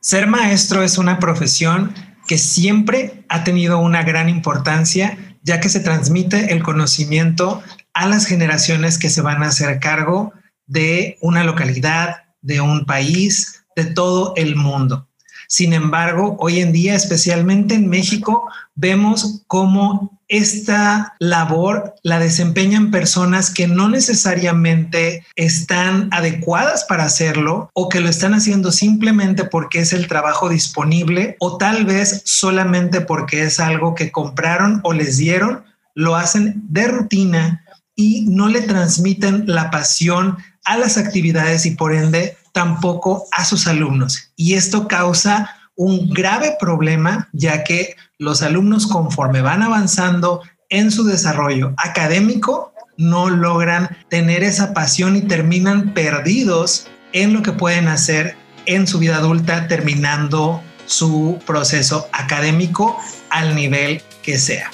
Ser maestro es una profesión que siempre ha tenido una gran importancia, ya que se transmite el conocimiento a las generaciones que se van a hacer cargo de una localidad, de un país, de todo el mundo. Sin embargo, hoy en día, especialmente en México, vemos cómo esta labor la desempeñan personas que no necesariamente están adecuadas para hacerlo o que lo están haciendo simplemente porque es el trabajo disponible o tal vez solamente porque es algo que compraron o les dieron, lo hacen de rutina y no le transmiten la pasión a las actividades y por ende tampoco a sus alumnos. Y esto causa un grave problema, ya que los alumnos conforme van avanzando en su desarrollo académico, no logran tener esa pasión y terminan perdidos en lo que pueden hacer en su vida adulta, terminando su proceso académico al nivel que sea.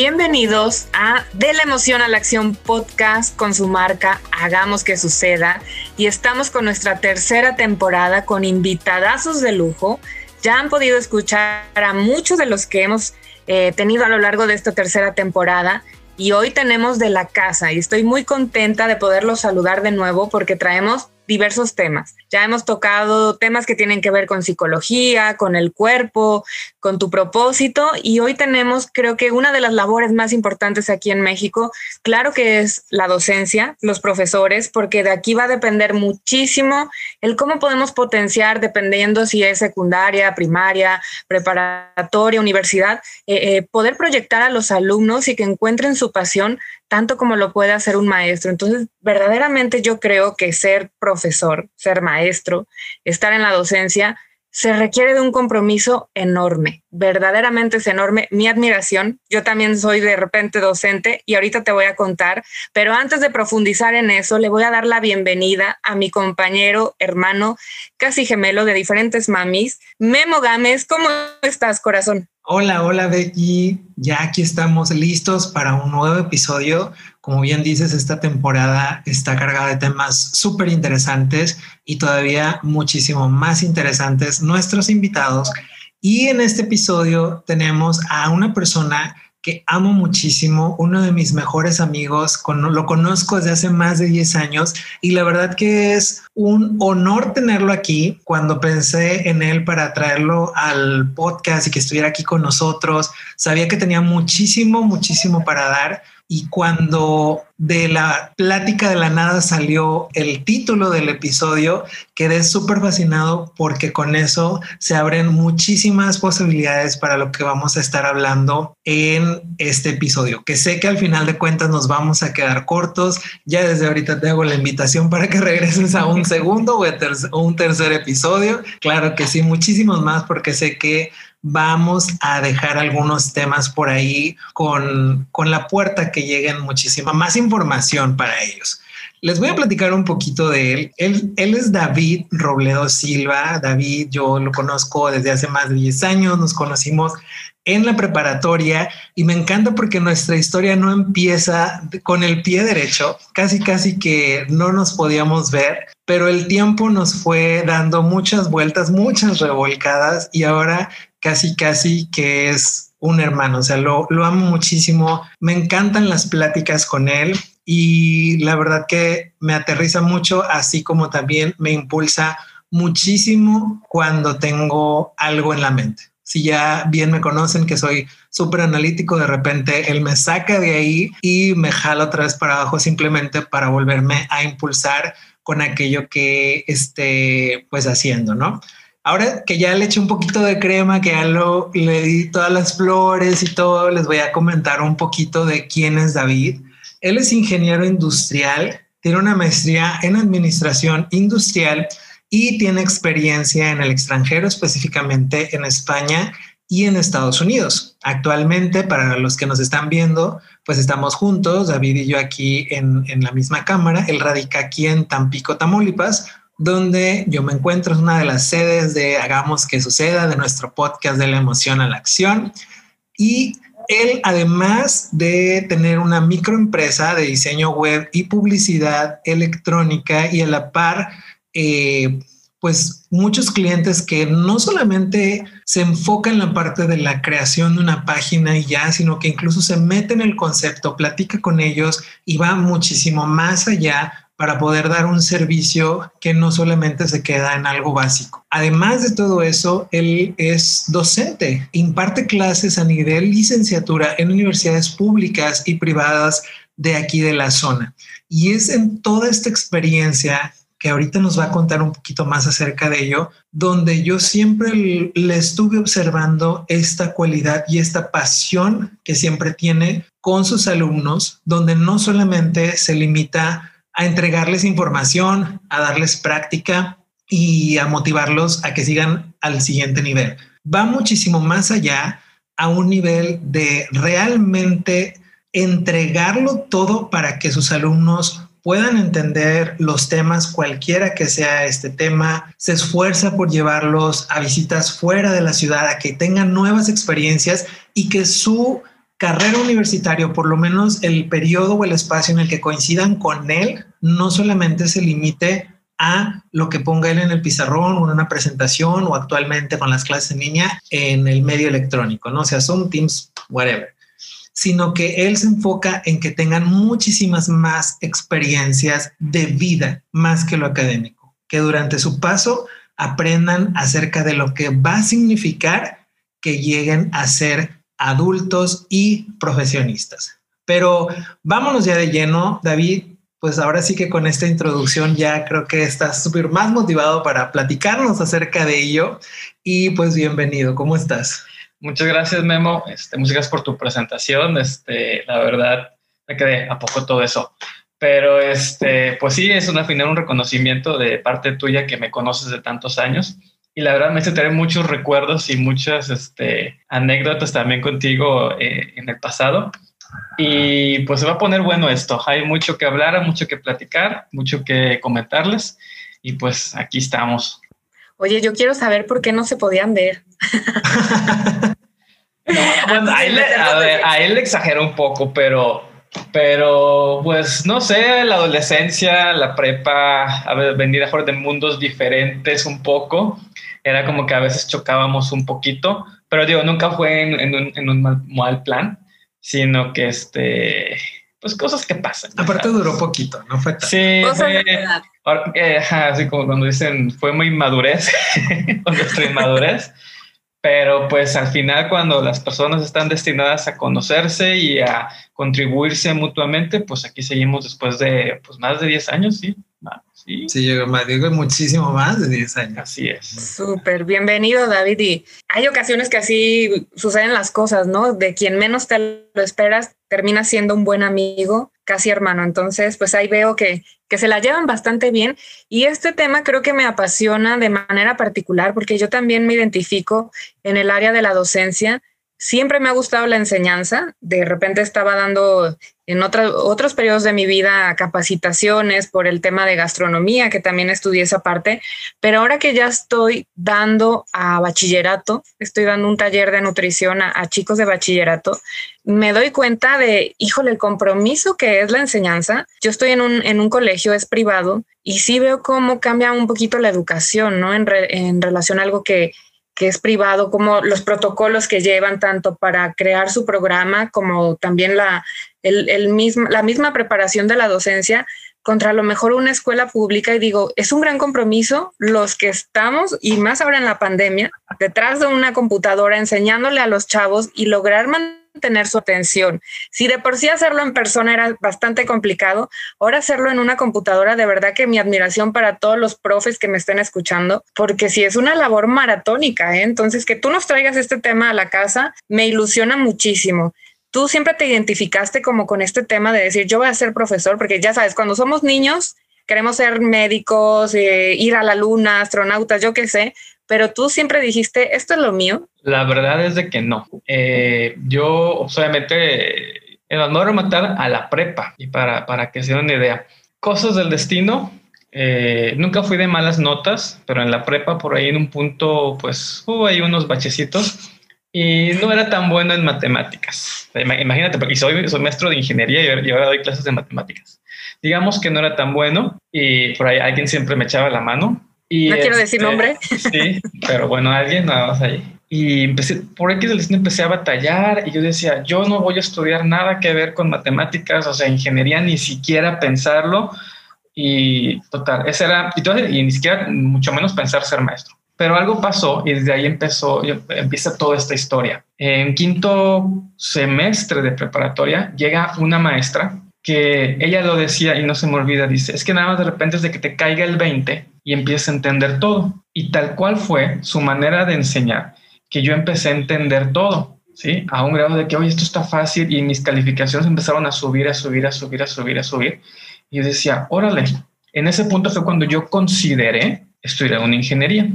Bienvenidos a De la emoción a la acción podcast con su marca Hagamos que suceda. Y estamos con nuestra tercera temporada con invitadazos de lujo. Ya han podido escuchar a muchos de los que hemos eh, tenido a lo largo de esta tercera temporada. Y hoy tenemos de la casa. Y estoy muy contenta de poderlos saludar de nuevo porque traemos diversos temas. Ya hemos tocado temas que tienen que ver con psicología, con el cuerpo, con tu propósito y hoy tenemos creo que una de las labores más importantes aquí en México, claro que es la docencia, los profesores, porque de aquí va a depender muchísimo el cómo podemos potenciar dependiendo si es secundaria, primaria, preparatoria, universidad, eh, eh, poder proyectar a los alumnos y que encuentren su pasión tanto como lo puede hacer un maestro. Entonces, verdaderamente yo creo que ser profesor, ser maestro, estar en la docencia, se requiere de un compromiso enorme, verdaderamente es enorme. Mi admiración, yo también soy de repente docente y ahorita te voy a contar, pero antes de profundizar en eso, le voy a dar la bienvenida a mi compañero, hermano, casi gemelo de diferentes mamis, Memo Gámez. ¿Cómo estás, corazón? Hola, hola Becky, ya aquí estamos listos para un nuevo episodio. Como bien dices, esta temporada está cargada de temas súper interesantes y todavía muchísimo más interesantes nuestros invitados. Y en este episodio tenemos a una persona que amo muchísimo, uno de mis mejores amigos, lo conozco desde hace más de 10 años y la verdad que es un honor tenerlo aquí. Cuando pensé en él para traerlo al podcast y que estuviera aquí con nosotros, sabía que tenía muchísimo, muchísimo para dar y cuando de la plática de la nada salió el título del episodio, quedé súper fascinado porque con eso se abren muchísimas posibilidades para lo que vamos a estar hablando en este episodio, que sé que al final de cuentas nos vamos a quedar cortos. Ya desde ahorita te hago la invitación para que regreses a un segundo o un tercer episodio. Claro que sí, muchísimos más porque sé que vamos a dejar algunos temas por ahí con, con la puerta que lleguen muchísima más información para ellos. Les voy a platicar un poquito de él. él. Él es David Robledo Silva. David, yo lo conozco desde hace más de 10 años. Nos conocimos en la preparatoria y me encanta porque nuestra historia no empieza con el pie derecho, casi casi que no nos podíamos ver, pero el tiempo nos fue dando muchas vueltas, muchas revolcadas y ahora casi, casi que es un hermano, o sea, lo, amo muchísimo, me encantan las pláticas con él y la verdad que me aterriza mucho, así como también me impulsa muchísimo cuando tengo algo en la mente. Si ya bien me conocen que soy súper analítico, de repente él me saca de ahí y me jala otra vez para abajo simplemente para volverme a impulsar con aquello que esté pues haciendo, ¿no? Ahora que ya le eché un poquito de crema, que ya le di todas las flores y todo, les voy a comentar un poquito de quién es David. Él es ingeniero industrial, tiene una maestría en administración industrial y tiene experiencia en el extranjero, específicamente en España y en Estados Unidos. Actualmente, para los que nos están viendo, pues estamos juntos, David y yo aquí en, en la misma cámara. Él radica aquí en Tampico, Tamaulipas, donde yo me encuentro, es una de las sedes de Hagamos que suceda, de nuestro podcast de la emoción a la acción. Y él, además de tener una microempresa de diseño web y publicidad electrónica y a la par, eh, pues muchos clientes que no solamente se enfocan en la parte de la creación de una página y ya, sino que incluso se mete en el concepto, platica con ellos y va muchísimo más allá para poder dar un servicio que no solamente se queda en algo básico. Además de todo eso, él es docente, imparte clases a nivel licenciatura en universidades públicas y privadas de aquí de la zona. Y es en toda esta experiencia que ahorita nos va a contar un poquito más acerca de ello, donde yo siempre le estuve observando esta cualidad y esta pasión que siempre tiene con sus alumnos, donde no solamente se limita a entregarles información, a darles práctica y a motivarlos a que sigan al siguiente nivel. Va muchísimo más allá a un nivel de realmente entregarlo todo para que sus alumnos puedan entender los temas, cualquiera que sea este tema, se esfuerza por llevarlos a visitas fuera de la ciudad, a que tengan nuevas experiencias y que su carrera universitaria, por lo menos el periodo o el espacio en el que coincidan con él, no solamente se limite a lo que ponga él en el pizarrón o en una presentación o actualmente con las clases en línea en el medio electrónico, ¿no? O sea, Zoom, Teams, whatever, sino que él se enfoca en que tengan muchísimas más experiencias de vida más que lo académico, que durante su paso aprendan acerca de lo que va a significar que lleguen a ser adultos y profesionistas. Pero vámonos ya de lleno, David. Pues ahora sí que con esta introducción ya creo que estás súper más motivado para platicarnos acerca de ello. Y pues bienvenido, ¿cómo estás? Muchas gracias, Memo. Este, muchas gracias por tu presentación. Este, la verdad, me quedé a poco todo eso. Pero este, pues sí, es una final, un reconocimiento de parte tuya que me conoces de tantos años y la verdad me hace tener muchos recuerdos y muchas este, anécdotas también contigo eh, en el pasado. Y pues se va a poner bueno esto. Hay mucho que hablar, mucho que platicar, mucho que comentarles. Y pues aquí estamos. Oye, yo quiero saber por qué no se podían ver. bueno, a él, le exagero un poco, pero, pero pues no sé, la adolescencia, la prepa, a ver, venir a de mundos diferentes un poco era como que a veces chocábamos un poquito, pero digo, nunca fue en, un, mal, plan, sino que este, pues cosas que pasan. Aparte duró poquito, no fue tan. Sí, eh, así como cuando dicen, fue muy madurez, nuestra inmadurez. Pero pues al final cuando las personas están destinadas a conocerse y a contribuirse mutuamente, pues aquí seguimos después de pues, más de 10 años, sí. Sí, sí yo digo muchísimo más de 10 años. Así es. Súper, bienvenido David. Y hay ocasiones que así suceden las cosas, ¿no? De quien menos te lo esperas, termina siendo un buen amigo, casi hermano. Entonces, pues ahí veo que, que se la llevan bastante bien. Y este tema creo que me apasiona de manera particular porque yo también me identifico en el área de la docencia siempre me ha gustado la enseñanza. De repente estaba dando en otros periodos de mi vida capacitaciones por el tema de gastronomía, que también estudié esa parte, pero ahora que ya estoy dando a bachillerato, estoy dando un taller de nutrición a, chicos de bachillerato, me doy cuenta de, híjole, el compromiso que es la enseñanza. Yo estoy en un, en un colegio, es privado, y sí veo cómo cambia un poquito la educación, ¿no? En, en relación a algo que que es privado, como los protocolos que llevan tanto para crear su programa como también la, el, mismo, la misma preparación de la docencia contra lo mejor una escuela pública. Y digo, es un gran compromiso los que estamos y más ahora en la pandemia, detrás de una computadora enseñándole a los chavos y lograr tener su atención. Si de por sí hacerlo en persona era bastante complicado, ahora hacerlo en una computadora, de verdad que mi admiración para todos los profes que me estén escuchando, porque si es una labor maratónica, ¿eh? entonces que tú nos traigas este tema a la casa me ilusiona muchísimo. Tú siempre te identificaste como con este tema de decir, yo voy a ser profesor, porque ya sabes, cuando somos niños, queremos ser médicos, eh, ir a la luna, astronautas, yo qué sé, pero tú siempre dijiste, esto es lo mío. La verdad es de que no. Eh, yo solamente en honor a matar a la prepa y para, para que se den una idea. Cosas del destino, Eh, nunca fui de malas notas, pero en la prepa por ahí en un punto pues hubo ahí unos bachecitos y no era tan bueno en matemáticas. Imagínate, porque soy, soy maestro de ingeniería y ahora doy clases de matemáticas. Digamos que no era tan bueno y por ahí alguien siempre me echaba la mano. Y no quiero decir este, nombre. Sí, pero bueno, alguien nada más ahí. Y empecé, por X empecé a batallar y yo decía, yo no voy a estudiar nada que ver con matemáticas, o sea, ingeniería, ni siquiera pensarlo. Y total, ese era, y, y ni siquiera, mucho menos pensar ser maestro. Pero algo pasó y desde ahí empezó, empieza toda esta historia. En quinto semestre de preparatoria llega una maestra que ella lo decía y no se me olvida, dice, es que nada más de repente es de que te caiga el 20 y empiezas a entender todo. Y tal cual fue su manera de enseñar, que yo empecé a entender todo, ¿sí? A un grado de que, oye, esto está fácil y mis calificaciones empezaron a subir, a subir, a subir, a subir, a subir. Y yo decía, órale, en ese punto fue cuando yo consideré estudiar una ingeniería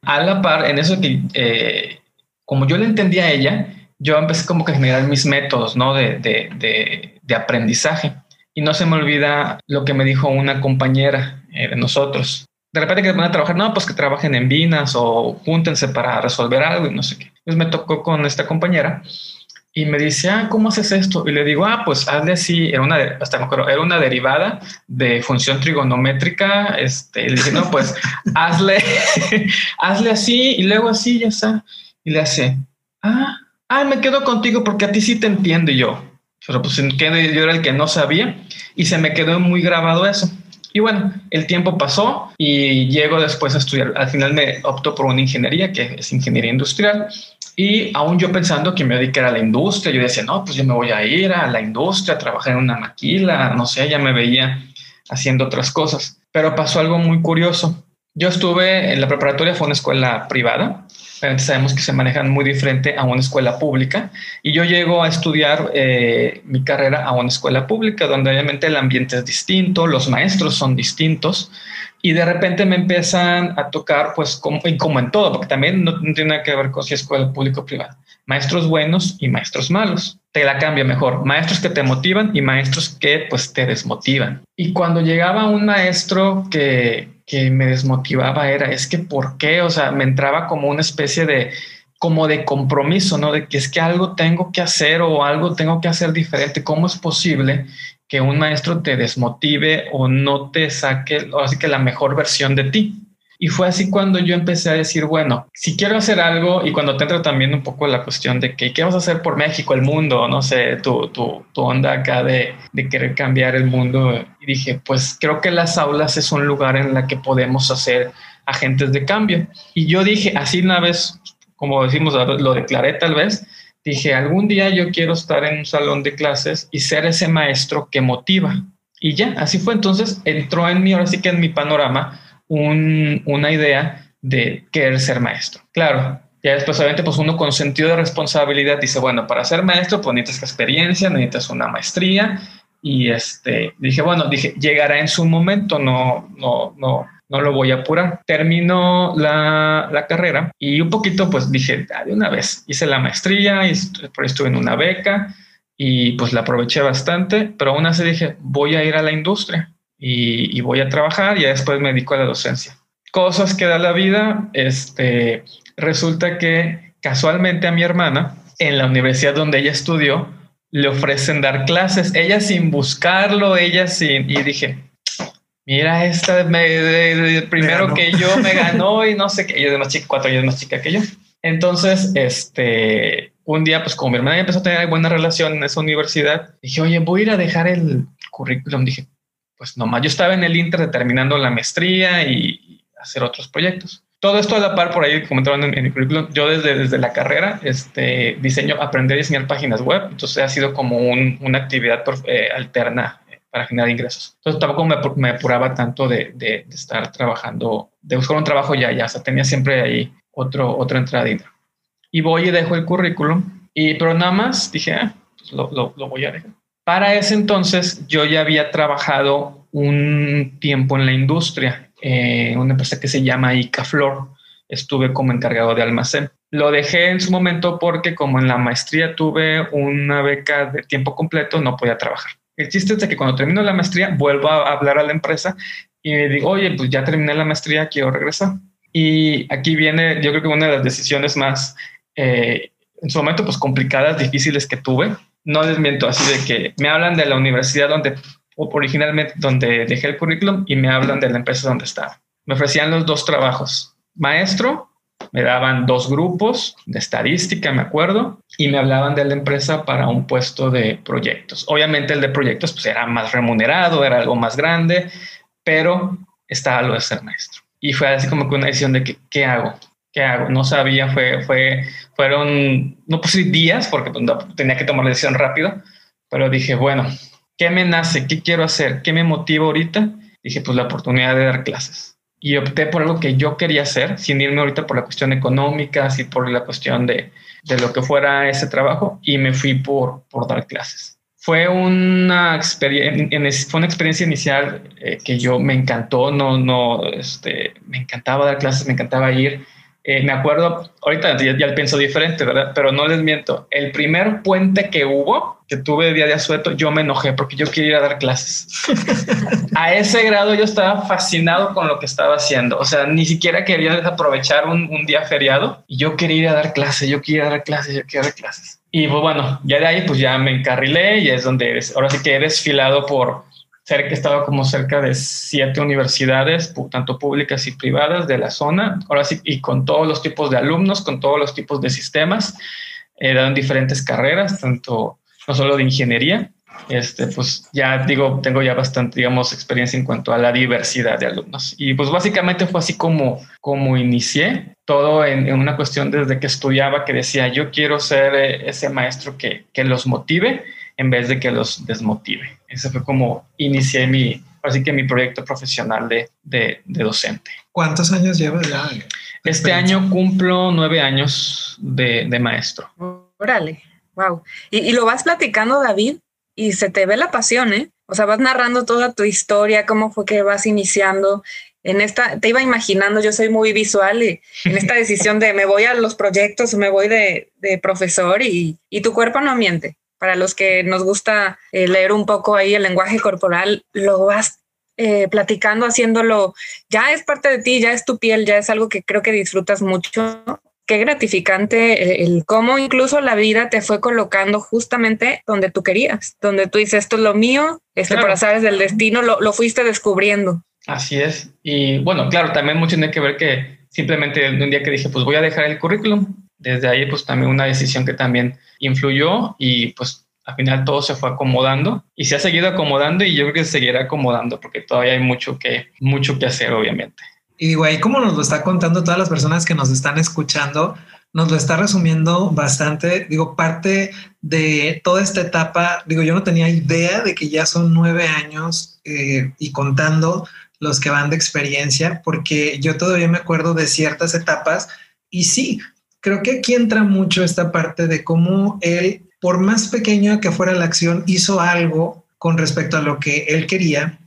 a la par, en eso que, eh, como yo le entendía a ella, yo empecé como que a generar mis métodos, ¿no? De, de, de, aprendizaje. Y no se me olvida lo que me dijo una compañera eh, de nosotros. De repente que van a trabajar, no, pues que trabajen en Vinas o júntense para resolver algo y no sé qué. Entonces me tocó con esta compañera y me dice, ah, ¿cómo haces esto? Y le digo, ah, pues hazle así, era una, hasta me acuerdo, era una derivada de función trigonométrica. Este, y le dije, no, pues hazle, hazle así y luego así, ya está. Y le hace, ah, ah, me quedo contigo porque a ti sí te entiendo yo. Pero pues yo era el que no sabía y se me quedó muy grabado eso. Y bueno, el tiempo pasó y llego después a estudiar. Al final me opto por una ingeniería que es ingeniería industrial y aún yo pensando que me dedicara a la industria, yo decía, no, pues yo me voy a ir a la industria, a trabajar en una maquila, no sé, ya me veía haciendo otras cosas. Pero pasó algo muy curioso. Yo estuve en la preparatoria, fue una escuela privada, pero sabemos que se manejan muy diferente a una escuela pública. Y yo llego a estudiar eh, mi carrera a una escuela pública, donde obviamente el ambiente es distinto, los maestros son distintos y de repente me empiezan a tocar, pues como, como en todo, porque también no, tiene nada que ver con si es escuela pública o privada. Maestros buenos y maestros malos. Te la cambia mejor. Maestros que te motivan y maestros que pues te desmotivan. Y cuando llegaba un maestro que, que me desmotivaba era, es que ¿por qué? O sea, me entraba como una especie de como de compromiso, ¿no? De que es que algo tengo que hacer o algo tengo que hacer diferente. ¿Cómo es posible que un maestro te desmotive o no te saque, así que la mejor versión de ti. Y fue así cuando yo empecé a decir, bueno, si quiero hacer algo y cuando te entra también un poco la cuestión de que, ¿qué vas a hacer por México, el mundo? No sé, tu, tu, tu onda acá de, de, querer cambiar el mundo. Y dije, pues creo que las aulas es un lugar en la que podemos hacer agentes de cambio. Y yo dije, así una vez, como decimos, lo declaré tal vez, dije, algún día yo quiero estar en un salón de clases y ser ese maestro que motiva. Y ya, así fue. Entonces entró en mí, ahora sí que en mi panorama, una idea de querer ser maestro. Claro, ya después obviamente pues uno con sentido de responsabilidad dice, bueno, para ser maestro pues necesitas experiencia, necesitas una maestría. Y este, dije, bueno, dije, llegará en su momento, no, no, no, no lo voy a apurar. Termino la, la, carrera y un poquito pues dije, ah, de una vez, hice la maestría, y estuve en una beca y pues la aproveché bastante, pero aún así dije, voy a ir a la industria y, y voy a trabajar y después me dedico a la docencia. Cosas que da la vida, este, resulta que casualmente a mi hermana, en la universidad donde ella estudió, le ofrecen dar clases, ella sin buscarlo, ella sin, y dije, mira, esta me, primero que yo me ganó y no sé qué, ella es más chica, cuatro años más chica que yo. Entonces, este, un día, pues como mi hermana ya empezó a tener buena relación en esa universidad, dije, oye, voy a ir a dejar el currículum. Dije, pues nomás, yo estaba en el Inter terminando la maestría y hacer otros proyectos. Todo esto a la par, por ahí comentaban en, en mi currículum, yo desde, desde la carrera este, diseño, aprendí a diseñar páginas web, entonces ha sido como una actividad eh, alterna para generar ingresos. Entonces tampoco me, me apuraba tanto de, de, estar trabajando, de buscar un trabajo ya, ya, o sea, tenía siempre ahí otro, otra de dinero. Y voy y dejo el currículum, y, pero nada más dije, ah, pues lo, lo, lo voy a dejar. Para ese entonces yo ya había trabajado un tiempo en la industria, eh, una empresa que se llama Icaflor. Estuve como encargado de almacén. Lo dejé en su momento porque como en la maestría tuve una beca de tiempo completo, no podía trabajar. El chiste es que cuando termino la maestría vuelvo a hablar a la empresa y digo, oye, pues ya terminé la maestría, quiero regresar. Y aquí viene, yo creo que una de las decisiones más, eh, en su momento, pues complicadas, difíciles que tuve. No les miento, así de que me hablan de la universidad donde, originalmente, donde dejé el currículum y me hablan de la empresa donde estaba. Me ofrecían los dos trabajos, maestro, me daban dos grupos de estadística, me acuerdo, y me hablaban de la empresa para un puesto de proyectos. Obviamente el de proyectos pues era más remunerado, era algo más grande, pero estaba lo de ser maestro. Y fue así como que una decisión de que, qué hago, qué hago. No sabía, fue, fue, fueron, no puse días porque pues, tenía que tomar la decisión rápido, pero dije, bueno, ¿qué me nace? ¿Qué quiero hacer? ¿Qué me motiva ahorita? Dije, pues la oportunidad de dar clases. Y opté por algo que yo quería hacer, sin irme ahorita por la cuestión económica, así por la cuestión de, de lo que fuera ese trabajo, y me fui por, por dar clases fue una, experiencia, fue una experiencia inicial eh, que yo me encantó, no, no, este, me encantaba dar clases, me encantaba ir. Eh, me acuerdo, ahorita ya, ya, pienso diferente, ¿verdad? Pero no les miento, el primer puente que hubo, que tuve día de asueto, yo me enojé porque yo quería ir a dar clases. a ese grado yo estaba fascinado con lo que estaba haciendo. O sea, ni siquiera quería aprovechar un, un día feriado y yo quería ir a dar clases, yo quería dar clases, yo quería dar clases. Y pues bueno, ya de ahí pues ya me encarrilé y es donde eres, ahora sí que he desfilado por cerca, he estado como cerca de siete universidades, tanto públicas y privadas de la zona, ahora sí, y con todos los tipos de alumnos, con todos los tipos de sistemas, he dado en diferentes carreras, tanto no solo de ingeniería, este, pues ya digo, tengo ya bastante, digamos, experiencia en cuanto a la diversidad de alumnos. Y pues básicamente fue así como, como inicié todo en, una cuestión desde que estudiaba, que decía, yo quiero ser eh, ese maestro que, que los motive en vez de que los desmotive. Ese fue como inicié mi, así que mi proyecto profesional de, de, de docente. ¿Cuántos años llevas ya? Este año cumplo nueve años de, de maestro. Órale, wow. ¿Y, ¿Y, lo vas platicando, David? y se te ve la pasión, ¿eh? O sea, vas narrando toda tu historia, cómo fue que vas iniciando. En esta, te iba imaginando, yo soy muy visual y en esta decisión de me voy a los proyectos, me voy de, de profesor y, y, tu cuerpo no miente. Para los que nos gusta eh, leer un poco ahí el lenguaje corporal, lo vas eh, platicando, haciéndolo, ya es parte de ti, ya es tu piel, ya es algo que creo que disfrutas mucho qué gratificante el, cómo incluso la vida te fue colocando justamente donde tú querías, donde tú dices, esto es lo mío, este claro. por azares del destino, lo, lo, fuiste descubriendo. Así es. Y bueno, claro, también mucho tiene que ver que simplemente un día que dije, pues voy a dejar el currículum, desde ahí pues también una decisión que también influyó y pues al final todo se fue acomodando y se ha seguido acomodando y yo creo que se seguirá acomodando porque todavía hay mucho que, mucho que hacer, obviamente. Y digo, ahí como nos lo está contando todas las personas que nos están escuchando, nos lo está resumiendo bastante. Digo, parte de toda esta etapa, digo, yo no tenía idea de que ya son nueve años eh, y contando los que van de experiencia, porque yo todavía me acuerdo de ciertas etapas y sí, creo que aquí entra mucho esta parte de cómo él, por más pequeño que fuera la acción, hizo algo con respecto a lo que él quería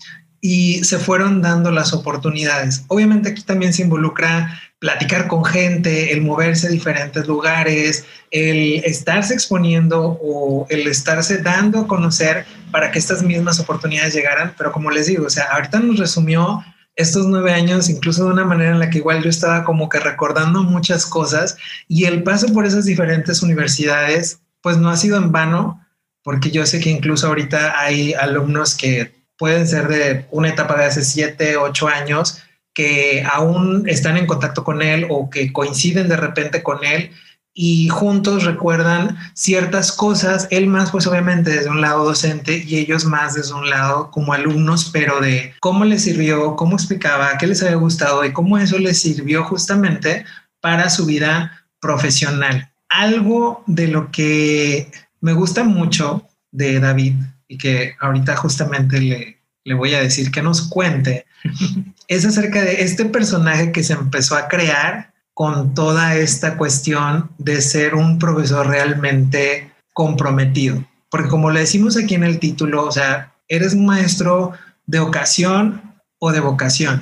y se fueron dando las oportunidades. Obviamente aquí también se involucra platicar con gente, el moverse a diferentes lugares, el estarse exponiendo o el estarse dando a conocer para que estas mismas oportunidades llegaran. Pero como les digo, o sea, ahorita nos resumió estos nueve años, incluso de una manera en la que igual yo estaba como que recordando muchas cosas y el paso por esas diferentes universidades, pues no ha sido en vano, porque yo sé que incluso ahorita hay alumnos que pueden ser de una etapa de hace siete, ocho años, que aún están en contacto con él o que coinciden de repente con él y juntos recuerdan ciertas cosas, él más pues obviamente desde un lado docente y ellos más desde un lado como alumnos, pero de cómo les sirvió, cómo explicaba, qué les había gustado y cómo eso les sirvió justamente para su vida profesional. Algo de lo que me gusta mucho de David y que ahorita justamente le, le voy a decir que nos cuente, es acerca de este personaje que se empezó a crear con toda esta cuestión de ser un profesor realmente comprometido. Porque como le decimos aquí en el título, o sea, eres un maestro de ocasión o de vocación.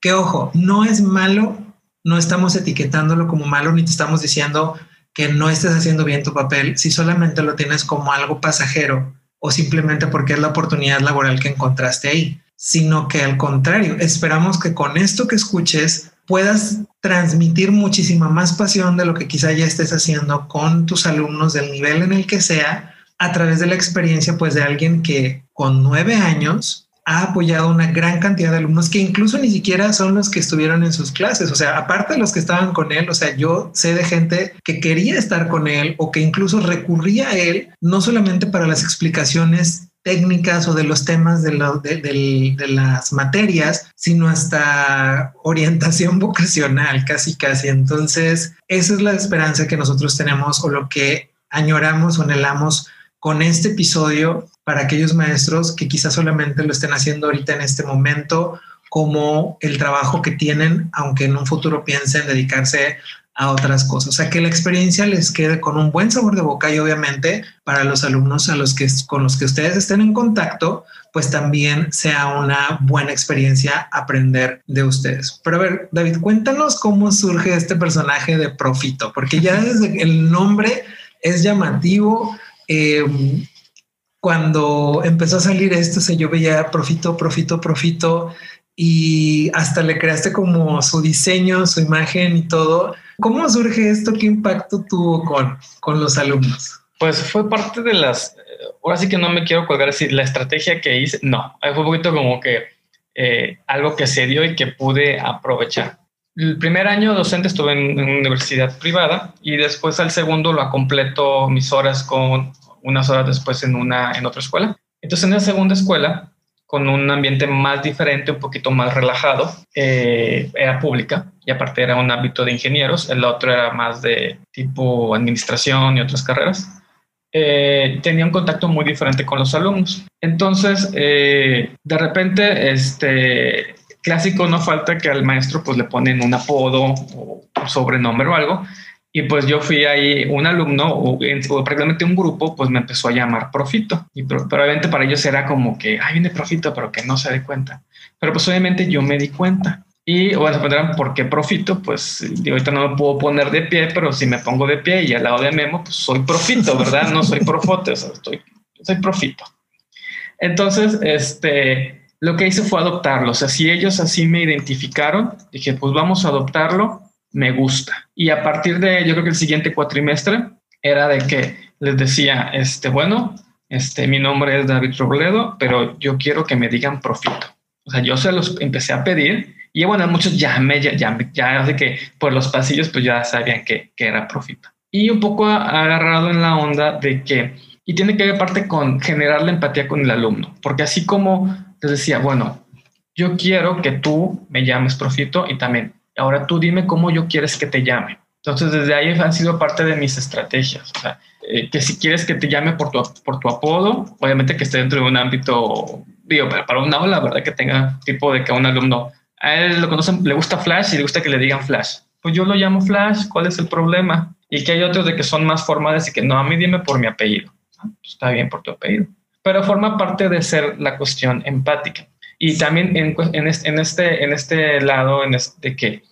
Que ojo, no es malo, no estamos etiquetándolo como malo ni te estamos diciendo que no estés haciendo bien tu papel, si solamente lo tienes como algo pasajero o simplemente porque es la oportunidad laboral que encontraste ahí. sino que al contrario, esperamos que con esto que escuches puedas transmitir muchísima más pasión de lo que quizá ya estés haciendo con tus alumnos del nivel en el que sea a través de la experiencia pues de alguien que con nueve años ha apoyado una gran cantidad de alumnos que incluso ni siquiera son los que estuvieron en sus clases. O sea, aparte de los que estaban con él, o sea, yo sé de gente que quería estar con él o que incluso recurría a él, no solamente para las explicaciones técnicas o de los temas de, las materias, sino hasta orientación vocacional, casi casi. Entonces, esa es la esperanza que nosotros tenemos o lo que añoramos o anhelamos con este episodio para aquellos maestros que quizás solamente lo estén haciendo ahorita en este momento como el trabajo que tienen, aunque en un futuro piensen dedicarse a otras cosas. O sea, que la experiencia les quede con un buen sabor de boca y obviamente para los alumnos a los que, con los que ustedes estén en contacto, pues también sea una buena experiencia aprender de ustedes. Pero a ver, David, cuéntanos cómo surge este personaje de Profito, porque ya desde el nombre es llamativo. Eh, cuando empezó a salir esto, se yo veía Profito, Profito, Profito y hasta le creaste como su diseño, su imagen y todo. ¿Cómo surge esto? ¿Qué impacto tuvo con, con los alumnos? Pues fue parte de las, ahora sí que no me quiero colgar así, la estrategia que hice, no, fue un poquito como que eh, algo que se dio y que pude aprovechar. El primer año docente estuve en, una universidad privada y después al segundo lo completo mis horas con unas horas después en, una, en otra escuela. Entonces en la segunda escuela con un ambiente más diferente, un poquito más relajado. Eh, era pública aparte era un ámbito de ingenieros, el otro era más de tipo administración y otras carreras. Eh, tenía un contacto muy diferente con los alumnos. Entonces, eh, de repente, este clásico no falta que al maestro pues le ponen un apodo o sobrenombre o algo. Y pues yo fui ahí, un alumno o, prácticamente un grupo, pues me empezó a llamar Profito. Y probablemente para ellos era como que, ay, viene Profito, pero que no se dé cuenta. Pero pues obviamente yo me di cuenta. Y bueno, se preguntarán por qué Profito, pues ahorita no me puedo poner de pie, pero si me pongo de pie y al lado de Memo, pues soy Profito, ¿verdad? No soy Profote, o sea, estoy, soy Profito. Entonces, este, lo que hice fue adoptarlo. O sea, si ellos así me identificaron, dije, pues vamos a adoptarlo me gusta. Y a partir de, yo creo que el siguiente cuatrimestre era de que les decía, este, bueno, este, mi nombre es David Robledo, pero yo quiero que me digan profito. O sea, yo se los empecé a pedir y bueno, muchos ya me, ya, ya, ya de que por los pasillos pues ya sabían que, que era profito. Y un poco agarrado en la onda de que, y tiene que ver parte con generar la empatía con el alumno, porque así como les decía, bueno, yo quiero que tú me llames profito y también Ahora tú dime cómo yo quieres que te llame. Entonces, desde ahí han sido parte de mis estrategias. O sea, eh, que si quieres que te llame por tu, por tu apodo, obviamente que esté dentro de un ámbito, digo, para una aula, ¿verdad? Que tenga tipo de que un alumno, a él lo conocen, le gusta Flash y le gusta que le digan Flash. Pues yo lo llamo Flash, ¿cuál es el problema? Y que hay otros de que son más formales y que no, a mí dime por mi apellido. Ah, pues está bien por tu apellido. Pero forma parte de ser la cuestión empática. Y también en, este, en, este, en este lado, de que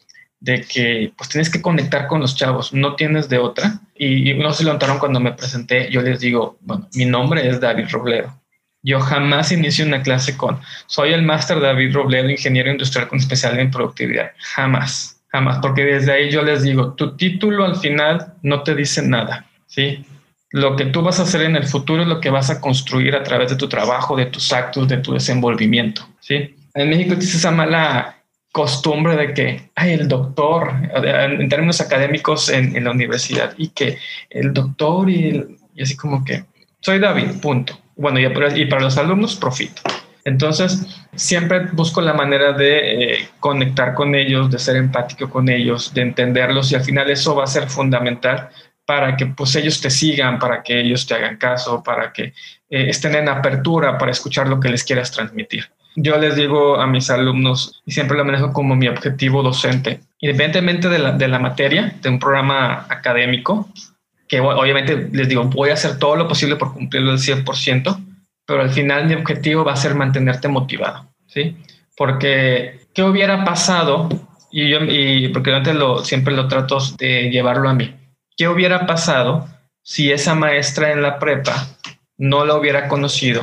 de que pues tienes que conectar con los chavos, no tienes de otra. Y, no se lo notaron cuando me presenté, yo les digo, bueno, mi nombre es David Robledo. Yo jamás inicio una clase con, soy el máster David Robledo, ingeniero industrial con especialidad en productividad. Jamás, jamás, porque desde ahí yo les digo, tu título al final no te dice nada, ¿sí? Lo que tú vas a hacer en el futuro es lo que vas a construir a través de tu trabajo, de tus actos, de tu desenvolvimiento, ¿sí? En México existe esa mala costumbre de que hay el doctor, en términos académicos en, la universidad, y que el doctor y, así como que soy David, punto. Bueno, y, para los alumnos, profito. Entonces, siempre busco la manera de eh, conectar con ellos, de ser empático con ellos, de entenderlos y al final eso va a ser fundamental para que pues ellos te sigan, para que ellos te hagan caso, para que eh, estén en apertura para escuchar lo que les quieras transmitir yo les digo a mis alumnos, y siempre lo manejo como mi objetivo docente, independientemente de la, de la materia, de un programa académico, que obviamente les digo, voy a hacer todo lo posible por cumplirlo al 100%, pero al final mi objetivo va a ser mantenerte motivado, ¿sí? Porque, ¿qué hubiera pasado? Y yo, y porque antes lo, siempre lo trato de llevarlo a mí. ¿Qué hubiera pasado si esa maestra en la prepa no la hubiera conocido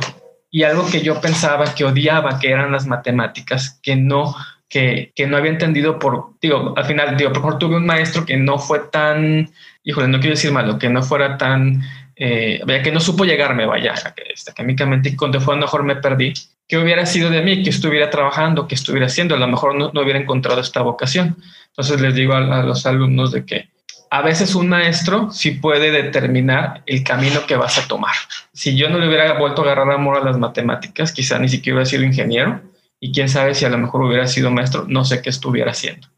y algo que yo pensaba que odiaba, que eran las matemáticas, que no, que, que no había entendido por, digo, al final, digo, por favor, tuve un maestro que no fue tan, híjole, no quiero decir malo, que no fuera tan, eh, que no supo llegarme, vaya, este, académicamente, y cuando fue a lo mejor me perdí. ¿Qué hubiera sido de mí? Que estuviera trabajando, que estuviera haciendo? A lo mejor no, no hubiera encontrado esta vocación. Entonces les digo a, a los alumnos de que a veces un maestro sí puede determinar el camino que vas a tomar. Si yo no le hubiera vuelto a agarrar amor a las matemáticas, quizá ni siquiera hubiera sido ingeniero y quién sabe si a lo mejor hubiera sido maestro, no sé qué estuviera haciendo.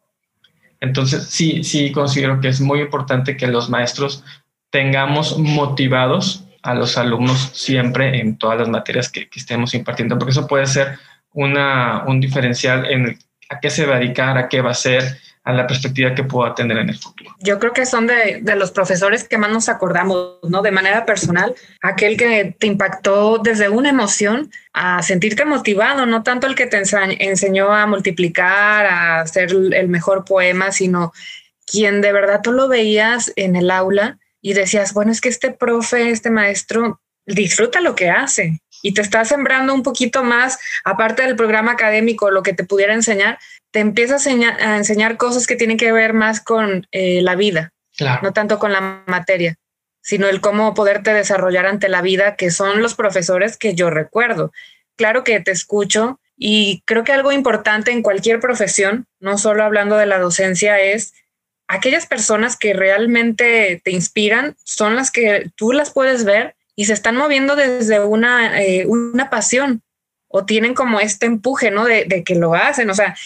Entonces, sí, sí considero que es muy importante que los maestros tengamos motivados a los alumnos siempre en todas las materias que, estemos impartiendo, porque eso puede ser una, un diferencial en a qué se va dedicar, a qué va a ser, a la perspectiva que pueda tener en el futuro. Yo creo que son de, de, los profesores que más nos acordamos, ¿no? De manera personal, aquel que te impactó desde una emoción a sentirte motivado, no tanto el que te enseñó a multiplicar, a hacer el mejor poema, sino quien de verdad tú lo veías en el aula y decías, bueno, es que este profe, este maestro disfruta lo que hace y te está sembrando un poquito más, aparte del programa académico, lo que te pudiera enseñar, te empieza a enseñar, cosas que tienen que ver más con eh, la vida, no tanto con la materia, sino el cómo poderte desarrollar ante la vida, que son los profesores que yo recuerdo. Claro que te escucho y creo que algo importante en cualquier profesión, no solo hablando de la docencia, es aquellas personas que realmente te inspiran, son las que tú las puedes ver y se están moviendo desde una, eh, una pasión o tienen como este empuje, ¿no? De, de, que lo hacen. O sea,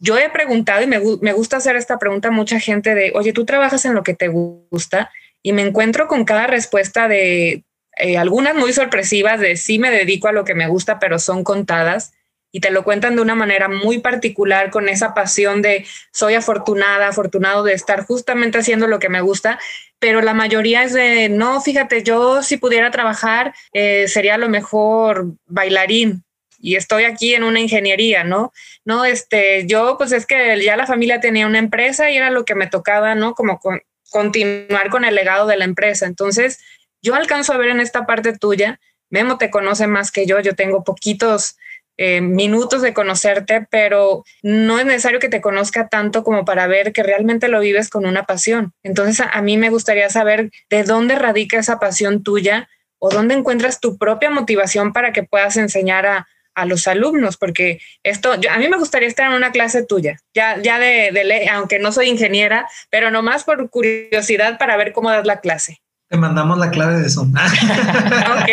yo he preguntado y me, gusta hacer esta pregunta a mucha gente de, oye, tú trabajas en lo que te gusta y me encuentro con cada respuesta de eh, algunas muy sorpresivas de sí me dedico a lo que me gusta, pero son contadas y te lo cuentan de una manera muy particular con esa pasión de soy afortunada, afortunado de estar justamente haciendo lo que me gusta, pero la mayoría es de no, fíjate, yo si pudiera trabajar eh, sería lo mejor bailarín y estoy aquí en una ingeniería, ¿no? No, este, yo pues es que ya la familia tenía una empresa y era lo que me tocaba, ¿no? Como con, continuar con el legado de la empresa. Entonces, yo alcanzo a ver en esta parte tuya, Memo te conoce más que yo, yo tengo poquitos eh, minutos de conocerte, pero no es necesario que te conozca tanto como para ver que realmente lo vives con una pasión. Entonces, a, a mí me gustaría saber de dónde radica esa pasión tuya o dónde encuentras tu propia motivación para que puedas enseñar a, a los alumnos, porque esto, a mí me gustaría estar en una clase tuya, ya, ya de, de aunque no soy ingeniera, pero nomás por curiosidad para ver cómo das la clase. Te mandamos la clave de Zoom. ok.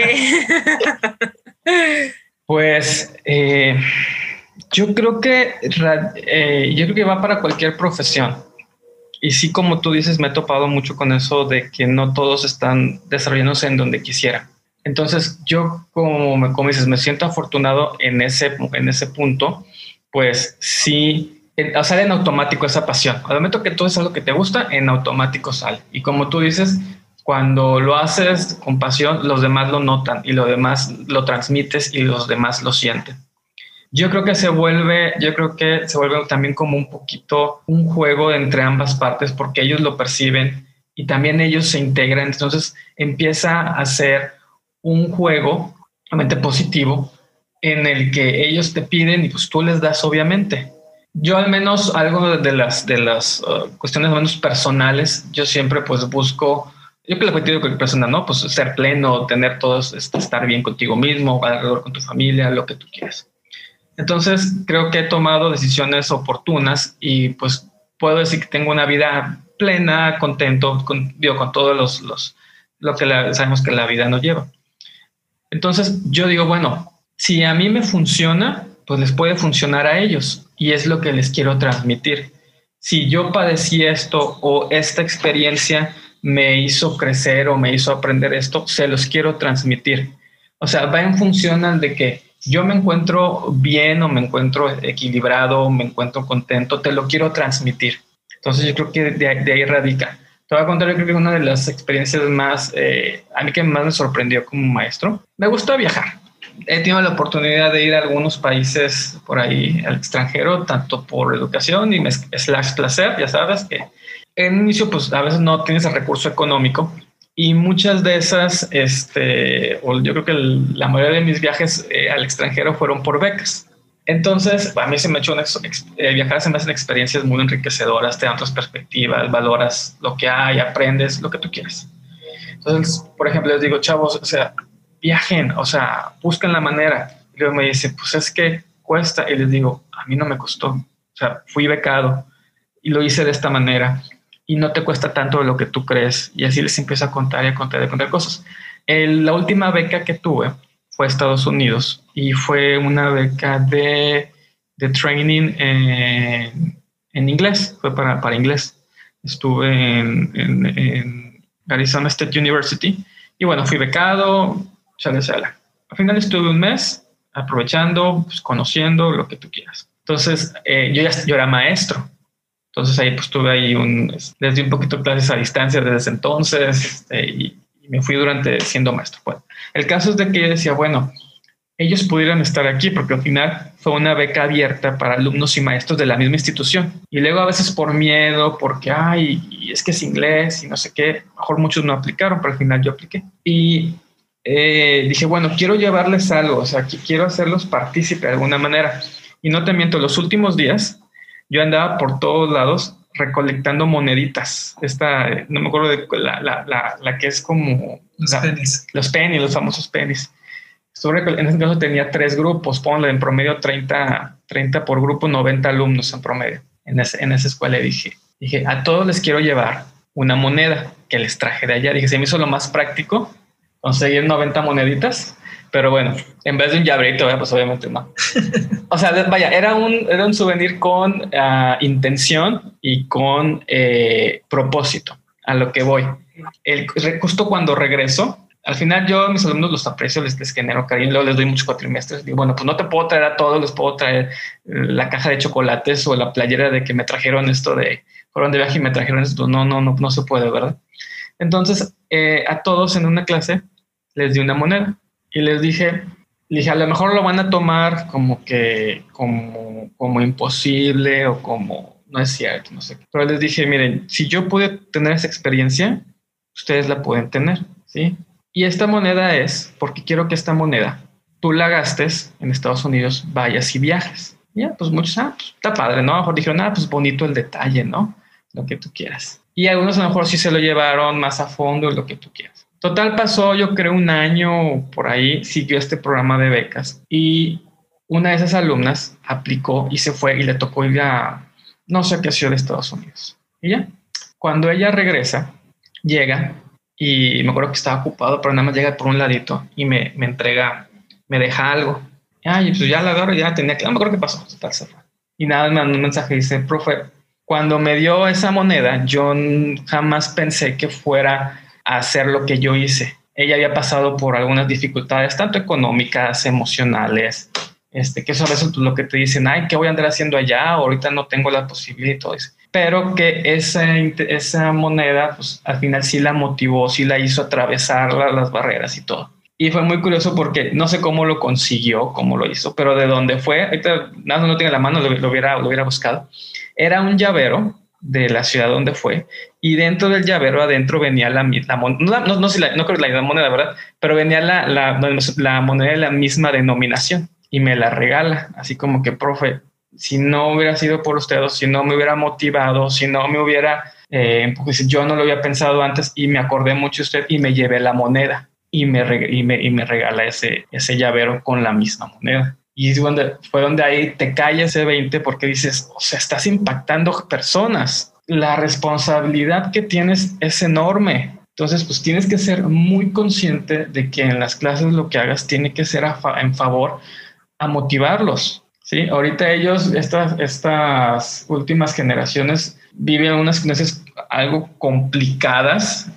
pues eh, yo creo que eh, yo creo que va para cualquier profesión. Y sí, como tú dices, me he topado mucho con eso de que no todos están desarrollándose en donde quisieran. Entonces, yo, como, me, como dices, me siento afortunado en ese, en ese punto, pues sí, sale en automático esa pasión. Al momento que tú es algo que te gusta, en automático sale. Y como tú dices, cuando lo haces con pasión, los demás lo notan y los demás lo transmites y los demás lo sienten. Yo creo que se vuelve, yo creo que se vuelve también como un poquito un juego entre ambas partes porque ellos lo perciben y también ellos se integran. Entonces empieza a ser un juego realmente positivo en el que ellos te piden y pues tú les das obviamente. Yo al menos algo de las, de las uh, cuestiones menos personales, yo siempre pues busco, yo que le cuento cualquier persona, ¿no? Pues ser pleno, tener todos, este, estar bien contigo mismo, alrededor con tu familia, lo que tú quieras. Entonces creo que he tomado decisiones oportunas y pues puedo decir que tengo una vida plena, contento, con, digo, con todos los, los lo que sabemos que la vida nos lleva. Entonces yo digo, bueno, si a mí me funciona, pues les puede funcionar a ellos y es lo que les quiero transmitir. Si yo padecí esto o esta experiencia me hizo crecer o me hizo aprender esto, se los quiero transmitir. O sea, va en función de que yo me encuentro bien o me encuentro equilibrado, me encuentro contento, te lo quiero transmitir. Entonces yo creo que de ahí radica. Te voy a contar, yo creo que una de las experiencias más, eh, a mí que más me sorprendió como maestro, me gustó viajar. He tenido la oportunidad de ir a algunos países por ahí al extranjero, tanto por educación y slash placer, ya sabes que en inicio pues a veces no tienes el recurso económico, Y muchas de esas, este, yo creo que la mayoría de mis viajes eh, al extranjero fueron por becas. Entonces, a mí se me echó una, eh, viajar se me hacen experiencias muy enriquecedoras, te dan otras perspectivas, valoras lo que hay, aprendes lo que tú quieres. Entonces, por ejemplo, les digo, chavos, o sea, viajen, o sea, busquen la manera. Y luego me dicen, pues es que cuesta. Y les digo, a mí no me costó. O sea, fui becado y lo hice de esta manera y no te cuesta tanto de lo que tú crees. Y así les empiezo a contar y a contar y a contar cosas. la última beca que tuve fue a Estados Unidos y fue una beca de, de training en, en, inglés, fue para, para inglés. Estuve en, en, Arizona State University y bueno, fui becado, sale, sale. Al final estuve un mes aprovechando, pues, conociendo lo que tú quieras. Entonces, eh, yo ya yo era maestro, entonces ahí pues tuve ahí un, les di un poquito clases a distancia desde ese entonces este, y, me fui durante siendo maestro. Bueno, el caso es de que yo decía, bueno, ellos pudieran estar aquí porque al final fue una beca abierta para alumnos y maestros de la misma institución. Y luego a veces por miedo, porque, ay, es que es inglés y no sé qué, mejor muchos no aplicaron, pero al final yo apliqué. Y eh, dije, bueno, quiero llevarles algo, o sea, quiero hacerlos partícipe de alguna manera. Y no te miento, los últimos días yo andaba por todos lados recolectando moneditas. Esta, no me acuerdo de la, la, la, que es como los pennies. Los pennies, los famosos pennies. en ese caso tenía tres grupos, ponle en promedio 30, 30 por grupo, 90 alumnos en promedio en, en esa escuela. Dije, dije, a todos les quiero llevar una moneda que les traje de allá. Dije, se me hizo lo más práctico conseguir 90 moneditas pero bueno, en vez de un llaverito, pues obviamente no. O sea, vaya, era un, era un souvenir con ah, intención y con eh, propósito, a lo que voy. El, justo cuando regreso, al final yo a mis alumnos los aprecio, les, les genero cariño, luego les doy muchos cuatrimestres. Digo, bueno, pues no te puedo traer a todos, les puedo traer la caja de chocolates o la playera de que me trajeron esto de, fueron de viaje y me trajeron esto. No, no, no, no se puede, ¿verdad? Entonces, eh, a todos en una clase les di una moneda y les dije, dije, a lo mejor lo van a tomar como que, como, como imposible o como no es cierto, no sé. Pero les dije, miren, si yo pude tener esa experiencia, ustedes la pueden tener, ¿sí? Y esta moneda es, porque quiero que esta moneda tú la gastes en Estados Unidos, vayas y viajes. Ya, pues muchos, ah, pues está padre, ¿no? A lo mejor dijeron, ah, pues bonito el detalle, ¿no? Lo que tú quieras. Y algunos a lo mejor sí se lo llevaron más a fondo, lo que tú quieras. Total pasó, yo creo, un año por ahí, siguió este programa de becas y una de esas alumnas aplicó y se fue y le tocó ir a no sé qué ciudad de Estados Unidos. Y ya, cuando ella regresa, llega y me acuerdo que estaba ocupado, pero nada más llega por un ladito y me, me entrega, me deja algo. Ay, pues ya la agarro, ya tenía que, me acuerdo qué pasó, total se fue. Y nada, me mandó un mensaje y dice, profe, cuando me dio esa moneda, yo jamás pensé que fuera hacer lo que yo hice. Ella había pasado por algunas dificultades, tanto económicas, emocionales, este, que eso a veces lo que te dicen, ay, ¿qué voy a andar haciendo allá? Ahorita no tengo la posibilidad y todo eso. Pero que esa, esa moneda, pues al final sí la motivó, sí la hizo atravesar las barreras y todo. Y fue muy curioso porque no sé cómo lo consiguió, cómo lo hizo, pero de dónde fue, ahorita nada, no tiene la mano, lo, hubiera, lo hubiera buscado. Era un llavero de la ciudad donde fue y dentro del llavero adentro venía la, moneda, no, no, la, no creo la moneda, ¿verdad? Pero venía la, la, moneda de la misma denominación y me la regala, así como que, profe, si no hubiera sido por usted o si no me hubiera motivado, si no me hubiera, eh, pues yo no lo había pensado antes y me acordé mucho de usted y me llevé la moneda y me, y me, y me regala ese, ese llavero con la misma moneda. Y donde, fue donde ahí te cae ese 20 porque dices, o sea, estás impactando personas. La responsabilidad que tienes es enorme. Entonces, pues tienes que ser muy consciente de que en las clases lo que hagas tiene que ser en favor a motivarlos. Sí, ahorita ellos, estas, estas últimas generaciones viven unas clases algo complicadas.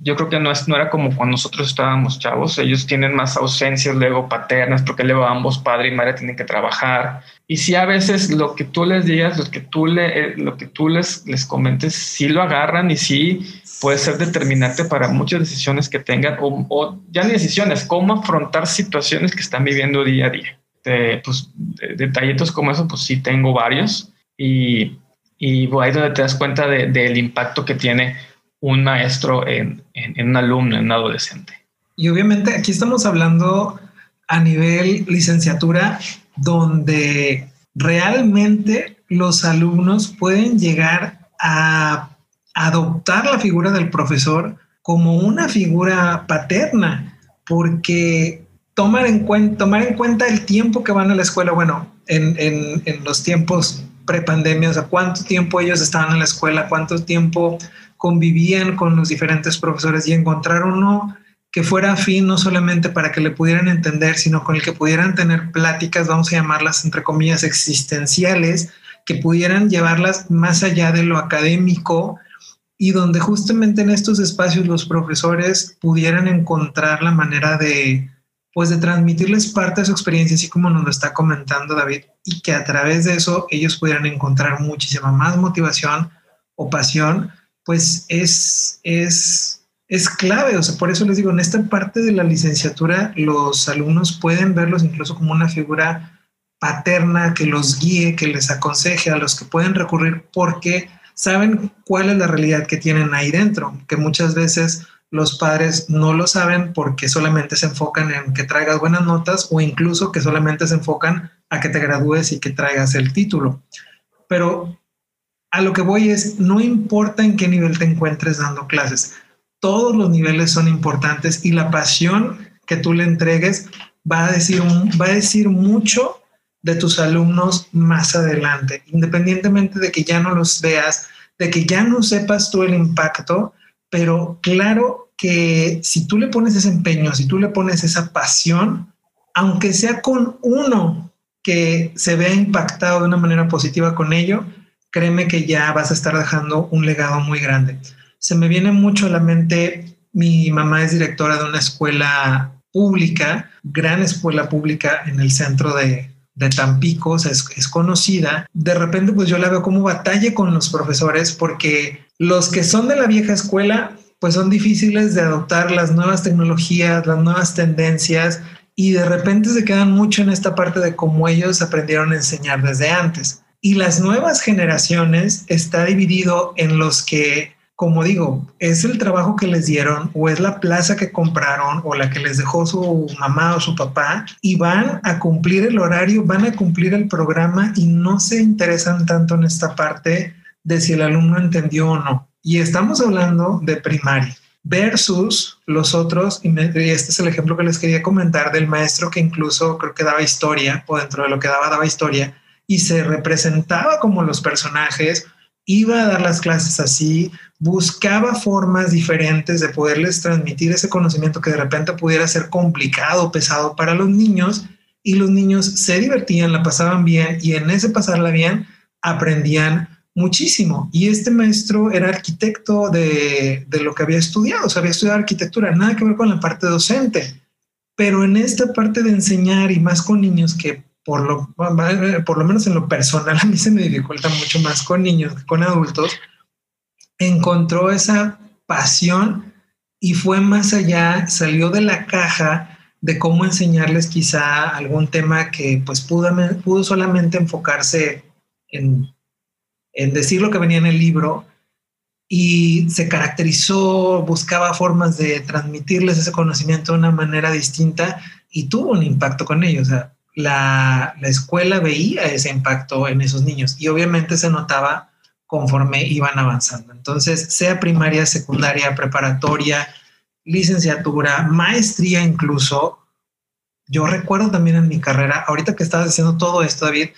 Yo creo que no, es, no era como cuando nosotros estábamos chavos. Ellos tienen más ausencias luego paternas porque luego ambos padre y madre tienen que trabajar. Y si a veces lo que tú les digas, lo que tú, le, eh, lo que tú les, les comentes, sí lo agarran y sí puede ser determinante para muchas decisiones que tengan o, ya ni decisiones, cómo afrontar situaciones que están viviendo día a día. pues detallitos como eso, pues sí tengo varios y y ahí es donde te das cuenta del impacto que tiene un maestro en, en, un alumno, en un adolescente. Y obviamente aquí estamos hablando a nivel licenciatura, donde realmente los alumnos pueden llegar a adoptar la figura del profesor como una figura paterna, porque tomar en cuenta, tomar en cuenta el tiempo que van a la escuela, bueno, en, en, en los tiempos prepandemia, o sea, cuánto tiempo ellos estaban en la escuela, cuánto tiempo convivían con los diferentes profesores y encontrar uno que fuera afín no solamente para que le pudieran entender, sino con el que pudieran tener pláticas, vamos a llamarlas entre comillas, existenciales, que pudieran llevarlas más allá de lo académico y donde justamente en estos espacios los profesores pudieran encontrar la manera de, pues de transmitirles parte de su experiencia, así como nos lo está comentando David, y que a través de eso ellos pudieran encontrar muchísima más motivación o pasión pues es, es, es clave. O sea, por eso les digo, en esta parte de la licenciatura, los alumnos pueden verlos incluso como una figura paterna que los guíe, que les aconseje, a los que pueden recurrir porque saben cuál es la realidad que tienen ahí dentro, que muchas veces los padres no lo saben porque solamente se enfocan en que traigas buenas notas o incluso que solamente se enfocan a que te gradúes y que traigas el título. Pero a lo que voy es, no importa en qué nivel te encuentres dando clases, todos los niveles son importantes y la pasión que tú le entregues va a decir, va a decir mucho de tus alumnos más adelante, independientemente de que ya no los veas, de que ya no sepas tú el impacto, pero claro que si tú le pones ese empeño, si tú le pones esa pasión, aunque sea con uno que se vea impactado de una manera positiva con ello, créeme que ya vas a estar dejando un legado muy grande. Se me viene mucho a la mente, mi mamá es directora de una escuela pública, gran escuela pública en el centro de, de Tampico, es, es, conocida. De repente, pues yo la veo como batalla con los profesores porque los que son de la vieja escuela, pues son difíciles de adoptar las nuevas tecnologías, las nuevas tendencias y de repente se quedan mucho en esta parte de cómo ellos aprendieron a enseñar desde antes. Y las nuevas generaciones está dividido en los que, como digo, es el trabajo que les dieron o es la plaza que compraron o la que les dejó su mamá o su papá y van a cumplir el horario, van a cumplir el programa y no se interesan tanto en esta parte de si el alumno entendió o no. Y estamos hablando de primaria versus los otros, y, este es el ejemplo que les quería comentar del maestro que incluso creo que daba historia, o dentro de lo que daba, daba historia, y se representaba como los personajes, iba a dar las clases así, buscaba formas diferentes de poderles transmitir ese conocimiento que de repente pudiera ser complicado, pesado para los niños, y los niños se divertían, la pasaban bien, y en ese pasarla bien aprendían muchísimo. Y este maestro era arquitecto de, de, lo que había estudiado, o sea, había estudiado arquitectura, nada que ver con la parte docente. Pero en esta parte de enseñar y más con niños que por lo, por lo menos en lo personal, a mí se me dificulta mucho más con niños que con adultos, encontró esa pasión y fue más allá, salió de la caja de cómo enseñarles quizá algún tema que pues pudo, pudo solamente enfocarse en, en decir lo que venía en el libro y se caracterizó, buscaba formas de transmitirles ese conocimiento de una manera distinta y tuvo un impacto con ellos. Sea, la, escuela veía ese impacto en esos niños y obviamente se notaba conforme iban avanzando. Entonces, sea primaria, secundaria, preparatoria, licenciatura, maestría incluso, yo recuerdo también en mi carrera, ahorita que estabas haciendo todo esto, David,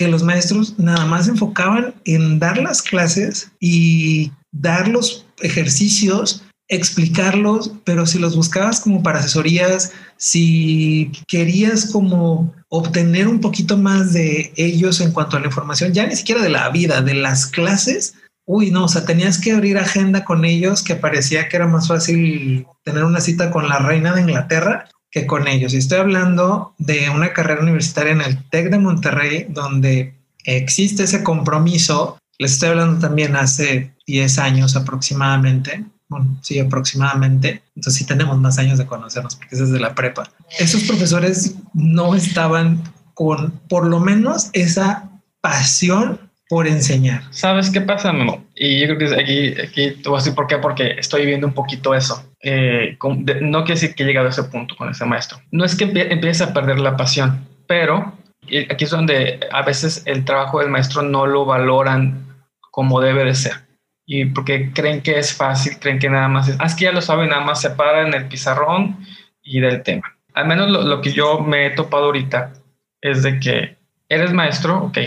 que los maestros nada más enfocaban en dar las clases y dar los ejercicios explicarlos, pero si los buscabas como para asesorías, si querías como obtener un poquito más de ellos en cuanto a la información, ya ni siquiera de la vida, de las clases, uy, no, o sea, tenías que abrir agenda con ellos que parecía que era más fácil tener una cita con la reina de Inglaterra que con ellos. Y estoy hablando de una carrera universitaria en el TEC de Monterrey, donde existe ese compromiso. Les estoy hablando también hace 10 años aproximadamente, bueno, sí, aproximadamente. Entonces sí tenemos más años de conocernos porque es desde la prepa. Esos profesores no estaban con por lo menos esa pasión por enseñar. ¿Sabes qué pasa, Memo? Y yo creo que aquí, aquí decir por qué, porque estoy viendo un poquito eso. Eh, no quiere decir que he llegado a ese punto con ese maestro. No es que empiece a perder la pasión, pero aquí es donde a veces el trabajo del maestro no lo valoran como debe de ser. Y porque creen que es fácil, creen que nada más es, ah, es que ya lo saben, nada más se paran el pizarrón y del tema. Al menos lo, lo que yo me he topado ahorita es de que eres maestro, ok,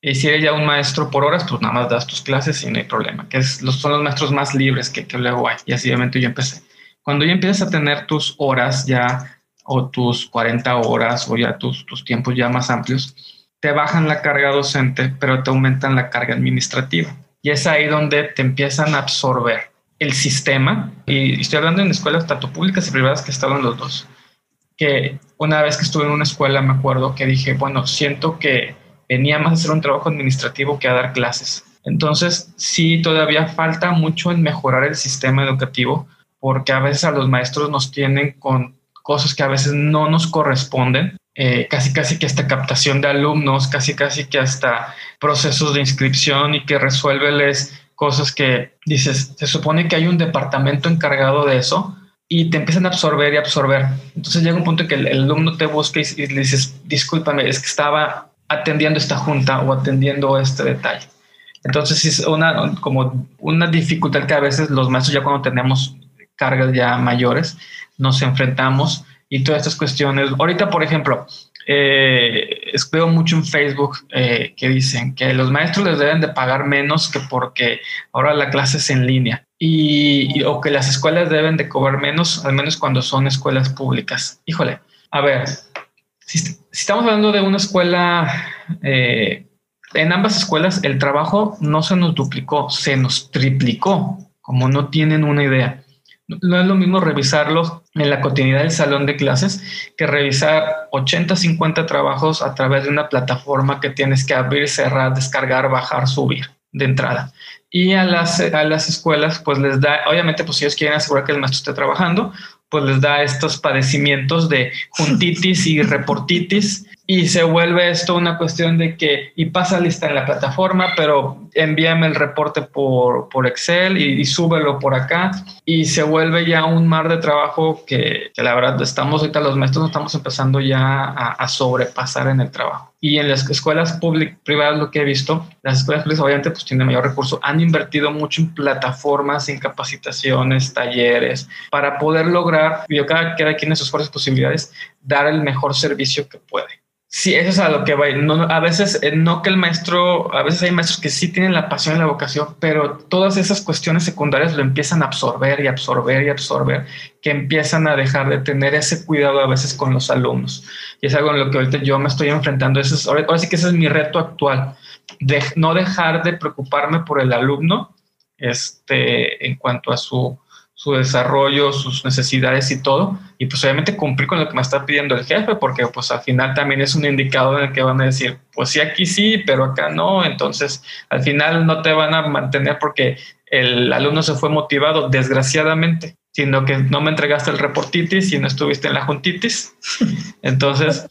y si eres ya un maestro por horas, pues nada más das tus clases y no hay problema, que es, son los maestros más libres que, que luego hay. Y así obviamente yo empecé. Cuando ya empiezas a tener tus horas ya, o tus 40 horas, o ya tus, tus tiempos ya más amplios, te bajan la carga docente, pero te aumentan la carga administrativa. Y es ahí donde te empiezan a absorber el sistema. Y estoy hablando en escuelas tanto públicas y privadas que estaban los dos. Que una vez que estuve en una escuela me acuerdo que dije, bueno, siento que venía más a hacer un trabajo administrativo que a dar clases. Entonces, sí, todavía falta mucho en mejorar el sistema educativo, porque a veces a los maestros nos tienen con cosas que a veces no nos corresponden, eh, casi casi que hasta captación de alumnos, casi casi que hasta procesos de inscripción y que resuélveles cosas que dices, se supone que hay un departamento encargado de eso y te empiezan a absorber y absorber. Entonces llega un punto en que el, alumno te busca y, y, le dices, discúlpame, es que estaba atendiendo esta junta o atendiendo este detalle. Entonces es una, como una dificultad que a veces los maestros ya cuando tenemos cargas ya mayores nos enfrentamos y todas estas cuestiones. Ahorita, por ejemplo, eh, mucho en Facebook eh, que dicen que los maestros les deben de pagar menos que porque ahora la clase es en línea y, o que las escuelas deben de cobrar menos, al menos cuando son escuelas públicas. Híjole, a ver, si, estamos hablando de una escuela, eh, en ambas escuelas el trabajo no se nos duplicó, se nos triplicó, como no tienen una idea. No es lo mismo revisarlos en la cotidianidad del salón de clases que revisar 80, 50 trabajos a través de una plataforma que tienes que abrir, cerrar, descargar, bajar, subir de entrada. Y a las, a las escuelas, pues les da, obviamente, pues si ellos quieren asegurar que el maestro esté trabajando, pues les da estos padecimientos de juntitis y reportitis y se vuelve esto una cuestión de que, y pasa lista en la plataforma, pero envíame el reporte por, por Excel y, súbelo por acá, y se vuelve ya un mar de trabajo que, que la verdad estamos ahorita los maestros estamos empezando ya a, a, sobrepasar en el trabajo. Y en las escuelas públicas, privadas, lo que he visto, las escuelas públicas obviamente pues tienen mayor recurso, han invertido mucho en plataformas, en capacitaciones, talleres, para poder lograr, y cada, cada quien en sus fuerzas posibilidades, dar el mejor servicio que puede. Sí, eso es a lo que va. No, a veces eh, no que el maestro, a veces hay maestros que sí tienen la pasión y la vocación, pero todas esas cuestiones secundarias lo empiezan a absorber y absorber y absorber, que empiezan a dejar de tener ese cuidado a veces con los alumnos. Y es algo en lo que ahorita yo me estoy enfrentando. Eso es, ahora sí que ese es mi reto actual, de no dejar de preocuparme por el alumno este, en cuanto a su su desarrollo, sus necesidades y todo, y pues obviamente cumplir con lo que me está pidiendo el jefe, porque pues al final también es un indicador en el que van a decir, pues sí, aquí sí, pero acá no, entonces al final no te van a mantener porque el alumno se fue motivado, desgraciadamente, sino que no me entregaste el reportitis y no estuviste en la juntitis, entonces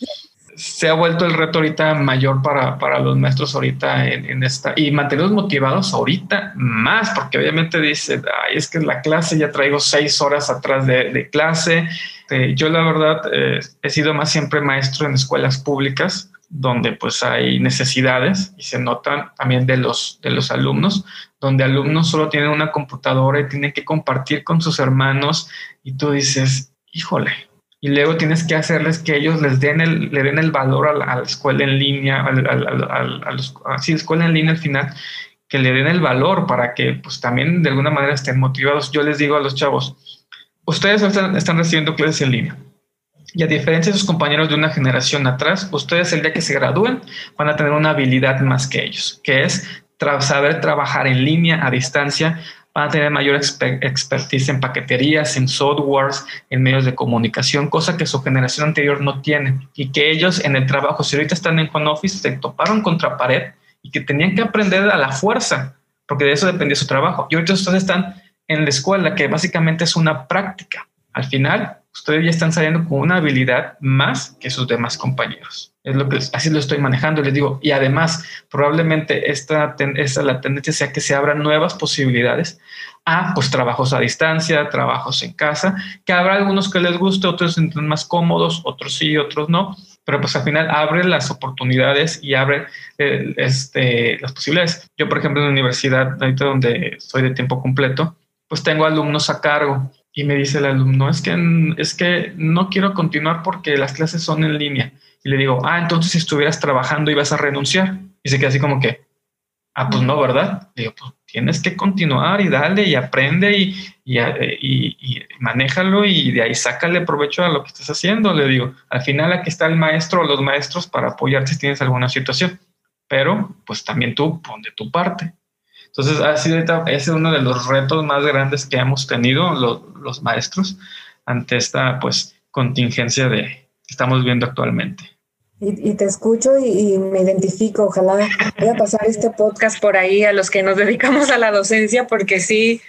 se ha vuelto el reto ahorita mayor para, para los maestros ahorita en, esta y mantenerlos motivados ahorita más, porque obviamente dice, Ay, es que la clase ya traigo seis horas atrás de, clase. Eh, yo la verdad eh, he sido más siempre maestro en escuelas públicas donde pues hay necesidades y se notan también de los, de los alumnos, donde alumnos solo tienen una computadora y tienen que compartir con sus hermanos y tú dices, híjole, y luego tienes que hacerles que ellos les den el, le den el valor a la, escuela en línea, a, los, así, escuela en línea al final, que le den el valor para que pues también de alguna manera estén motivados. Yo les digo a los chavos, ustedes están, están recibiendo clases en línea. Y a diferencia de sus compañeros de una generación atrás, ustedes el día que se gradúen van a tener una habilidad más que ellos, que es saber trabajar en línea, a distancia, van a tener mayor expertise en paqueterías, en softwares, en medios de comunicación, cosa que su generación anterior no tiene. Y que ellos en el trabajo, si ahorita están en home office, se toparon contra pared y que tenían que aprender a la fuerza, porque de eso dependía su trabajo. Y ahorita ustedes están en la escuela, que básicamente es una práctica. Al final, ustedes ya están saliendo con una habilidad más que sus demás compañeros. Es lo que así lo estoy manejando, les digo. Y además, probablemente esta, esta la tendencia sea que se abran nuevas posibilidades a pues trabajos a distancia, trabajos en casa, que habrá algunos que les guste, otros se más cómodos, otros sí, otros no, pero pues al final abre las oportunidades y abre eh, este, las posibilidades. Yo, por ejemplo, en la universidad, ahorita donde soy de tiempo completo, pues tengo alumnos a cargo y me dice el alumno, es que, es que no quiero continuar porque las clases son en línea. Y le digo, ah, entonces si estuvieras trabajando ibas a renunciar. Y se queda así como que, ah, pues no, ¿verdad? Le digo, pues tienes que continuar y dale y aprende y, y, y, manéjalo y de ahí sácale provecho a lo que estás haciendo. Le digo, al final aquí está el maestro o los maestros para apoyarte si tienes alguna situación, pero pues también tú pon de tu parte. Entonces, ha sido, ese es uno de los retos más grandes que hemos tenido los, maestros ante esta pues contingencia de, que estamos viendo actualmente. Y, te escucho y, me identifico. Ojalá voy a pasar este podcast por ahí a los que nos dedicamos a la docencia, porque sí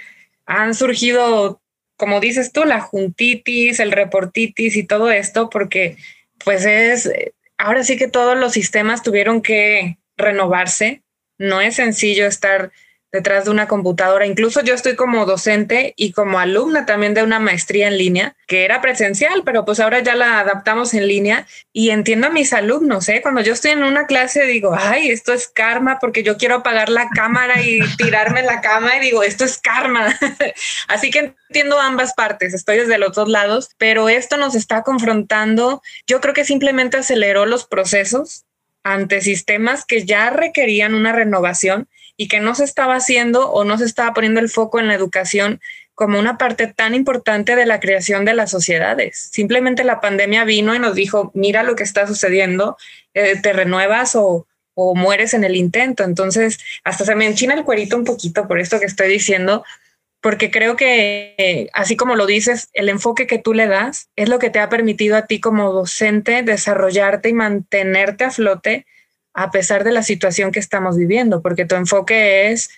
han surgido, como dices tú, la juntitis, el reportitis y todo esto, porque pues es, ahora sí que todos los sistemas tuvieron que renovarse. No es sencillo estar detrás de una computadora. Incluso yo estoy como docente y como alumna también de una maestría en línea, que era presencial, pero pues ahora ya la adaptamos en línea y entiendo a mis alumnos, ¿eh? Cuando yo estoy en una clase digo, ay, esto es karma porque yo quiero apagar la cámara y tirarme en la cama y digo, esto es karma. Así que entiendo ambas partes, estoy desde los dos lados, pero esto nos está confrontando. Yo creo que simplemente aceleró los procesos ante sistemas que ya requerían una renovación y que no se estaba haciendo o no se estaba poniendo el foco en la educación como una parte tan importante de la creación de las sociedades. Simplemente la pandemia vino y nos dijo, mira lo que está sucediendo, eh, te renuevas o, o mueres en el intento. Entonces, hasta se me enchina el cuerito un poquito por esto que estoy diciendo, porque creo que, así como lo dices, el enfoque que tú le das es lo que te ha permitido a ti como docente desarrollarte y mantenerte a flote a pesar de la situación que estamos viviendo, porque tu enfoque es,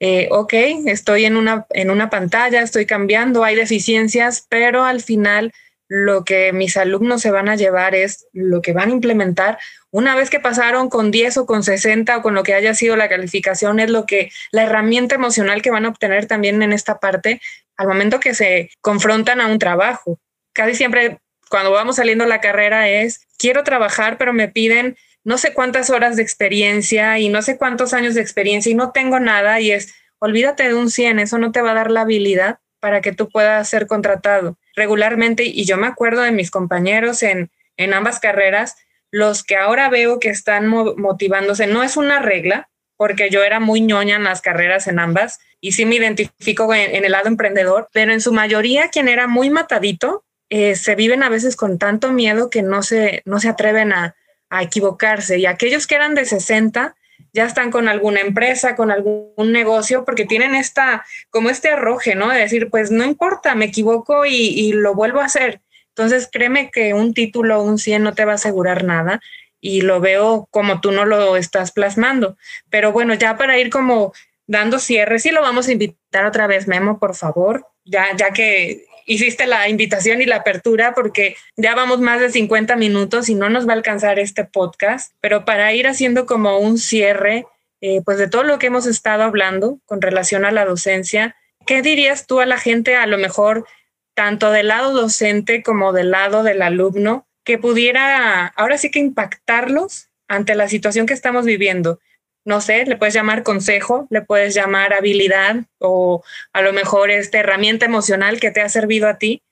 eh, ok, estoy en una, en una pantalla, estoy cambiando, hay deficiencias, pero al final lo que mis alumnos se van a llevar es lo que van a implementar. Una vez que pasaron con 10 o con 60 o con lo que haya sido la calificación, es lo que la herramienta emocional que van a obtener también en esta parte al momento que se confrontan a un trabajo. Casi siempre cuando vamos saliendo la carrera es, quiero trabajar, pero me piden no sé cuántas horas de experiencia y no sé cuántos años de experiencia y no tengo nada y es, olvídate de un 100, eso no te va a dar la habilidad para que tú puedas ser contratado regularmente. Y yo me acuerdo de mis compañeros en, en ambas carreras, los que ahora veo que están motivándose, no es una regla, porque yo era muy ñoña en las carreras en ambas y sí me identifico en, el lado emprendedor, pero en su mayoría quien era muy matadito, eh, se viven a veces con tanto miedo que no se, no se atreven a, a equivocarse. Y aquellos que eran de 60 ya están con alguna empresa, con algún negocio, porque tienen esta, como este arroje, ¿no? De decir, pues no importa, me equivoco y, lo vuelvo a hacer. Entonces, créeme que un título, un 100 no te va a asegurar nada y lo veo como tú no lo estás plasmando. Pero bueno, ya para ir como dando cierre, sí lo vamos a invitar otra vez, Memo, por favor, ya, ya que hiciste la invitación y la apertura porque ya vamos más de 50 minutos y no nos va a alcanzar este podcast, pero para ir haciendo como un cierre, eh, pues de todo lo que hemos estado hablando con relación a la docencia, ¿qué dirías tú a la gente, a lo mejor tanto del lado docente como del lado del alumno, que pudiera ahora sí que impactarlos ante la situación que estamos viviendo? No sé, le puedes llamar consejo, le puedes llamar habilidad o a lo mejor esta herramienta emocional que te ha servido a ti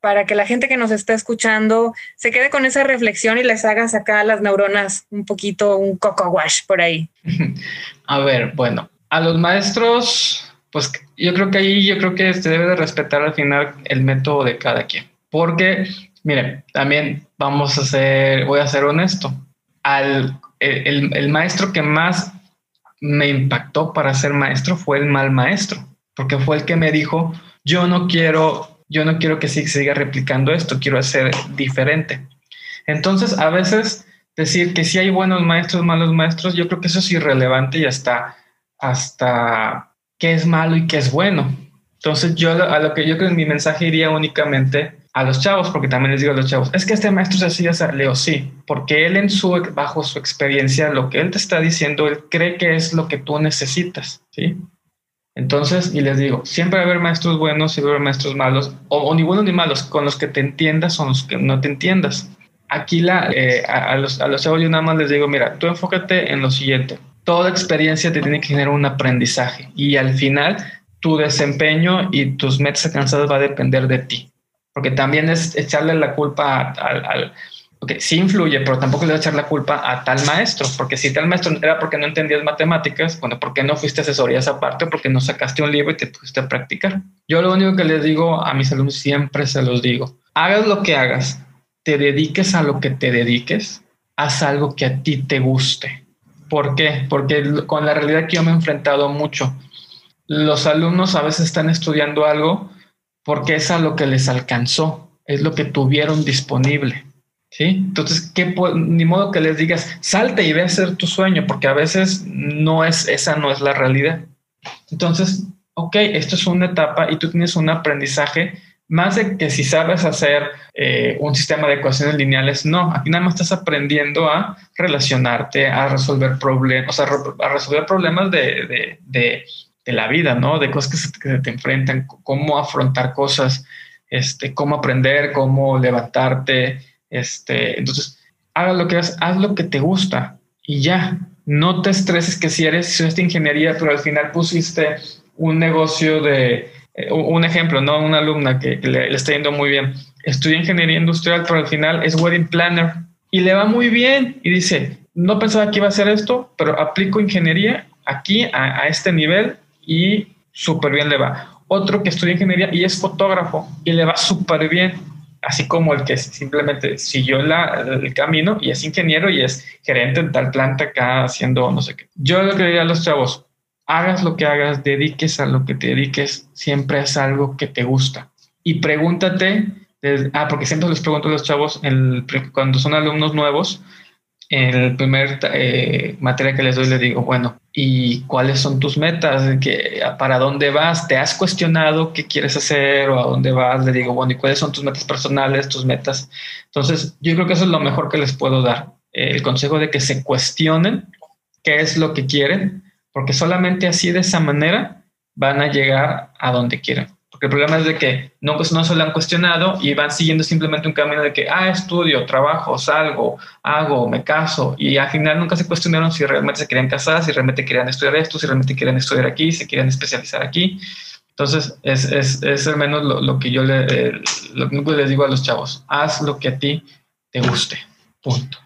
para que la gente que nos está escuchando se quede con esa reflexión y les haga sacar las neuronas un poquito, un coco wash por ahí. A ver, bueno, a los maestros, pues yo creo que ahí yo creo que se debe de respetar al final el método de cada quien, porque miren, también vamos a ser, voy a ser honesto, al el, el maestro que más me impactó para ser maestro fue el mal maestro, porque fue el que me dijo, yo no quiero, yo no quiero que siga replicando esto, quiero hacer diferente. Entonces, a veces decir que si hay buenos maestros, malos maestros, yo creo que eso es irrelevante y hasta, hasta qué es malo y qué es bueno. Entonces, yo a lo que yo creo mi mensaje iría únicamente a los chavos, porque también les digo a los chavos, es que este maestro es así, leo, sí, porque él en su, bajo su experiencia, lo que él te está diciendo, él cree que es lo que tú necesitas, ¿sí? Entonces, y les digo, siempre va a haber maestros buenos, siempre va a haber maestros malos, o, ni buenos ni malos, con los que te entiendas o los que no te entiendas. Aquí la, eh, a, los, a los chavos yo nada más les digo, mira, tú enfócate en lo siguiente, toda experiencia te tiene que generar un aprendizaje y al final tu desempeño y tus metas alcanzadas va a depender de ti porque también es echarle la culpa al, porque sí influye, pero tampoco le voy a echar la culpa a tal maestro, porque si tal maestro era porque no entendías matemáticas, bueno, ¿por qué no fuiste a asesoría esa parte? Porque no sacaste un libro y te pusiste a practicar. Yo lo único que les digo a mis alumnos siempre se los digo, hagas lo que hagas, te dediques a lo que te dediques, haz algo que a ti te guste. ¿Por qué? Porque con la realidad que yo me he enfrentado mucho, los alumnos a veces están estudiando algo porque es a lo que les alcanzó, es lo que tuvieron disponible. ¿Sí? Entonces, ¿qué, ni modo que les digas, salte y ve a hacer tu sueño, porque a veces no es, esa no es la realidad. Entonces, ok, esto es una etapa y tú tienes un aprendizaje, más de que si sabes hacer eh, un sistema de ecuaciones lineales, no, aquí nada más estás aprendiendo a relacionarte, a resolver problemas, a resolver problemas de, de de la vida, ¿no? De cosas que se, te enfrentan, cómo afrontar cosas, este, cómo aprender, cómo levantarte, este, entonces, haga lo que hagas, haz lo que te gusta y ya, no te estreses que si eres, si ingeniería, pero al final pusiste un negocio de, eh, un ejemplo, ¿no? Una alumna que, le, está yendo muy bien, estudia ingeniería industrial, pero al final es wedding planner y le va muy bien y dice, no pensaba que iba a hacer esto, pero aplico ingeniería aquí a este nivel y súper bien le va. Otro que estudia ingeniería y es fotógrafo y le va súper bien, así como el que simplemente siguió la, el camino y es ingeniero y es gerente en tal planta acá haciendo no sé qué. Yo lo que diría a los chavos, hagas lo que hagas, dediques a lo que te dediques, siempre es algo que te gusta. Y pregúntate, ah, porque siempre les pregunto a los chavos el, cuando son alumnos nuevos, en el primer eh, materia que les doy, les digo, bueno, ¿y cuáles son tus metas? ¿Para dónde vas? ¿Te has cuestionado qué quieres hacer o a dónde vas? Le digo, bueno, ¿y cuáles son tus metas personales, tus metas? Entonces, yo creo que eso es lo mejor que les puedo dar. el consejo de que se cuestionen qué es lo que quieren, porque solamente así de esa manera van a llegar a donde quieren el problema es de que no, pues no se lo han cuestionado y van siguiendo simplemente un camino de que, ah, estudio, trabajo, salgo, hago, me caso. Y al final nunca se cuestionaron si realmente se querían casar, si realmente querían estudiar esto, si realmente querían estudiar aquí, si querían especializar aquí. Entonces, es, es, al menos lo, que yo le, lo que les digo a los chavos. Haz lo que a ti te guste. Punto.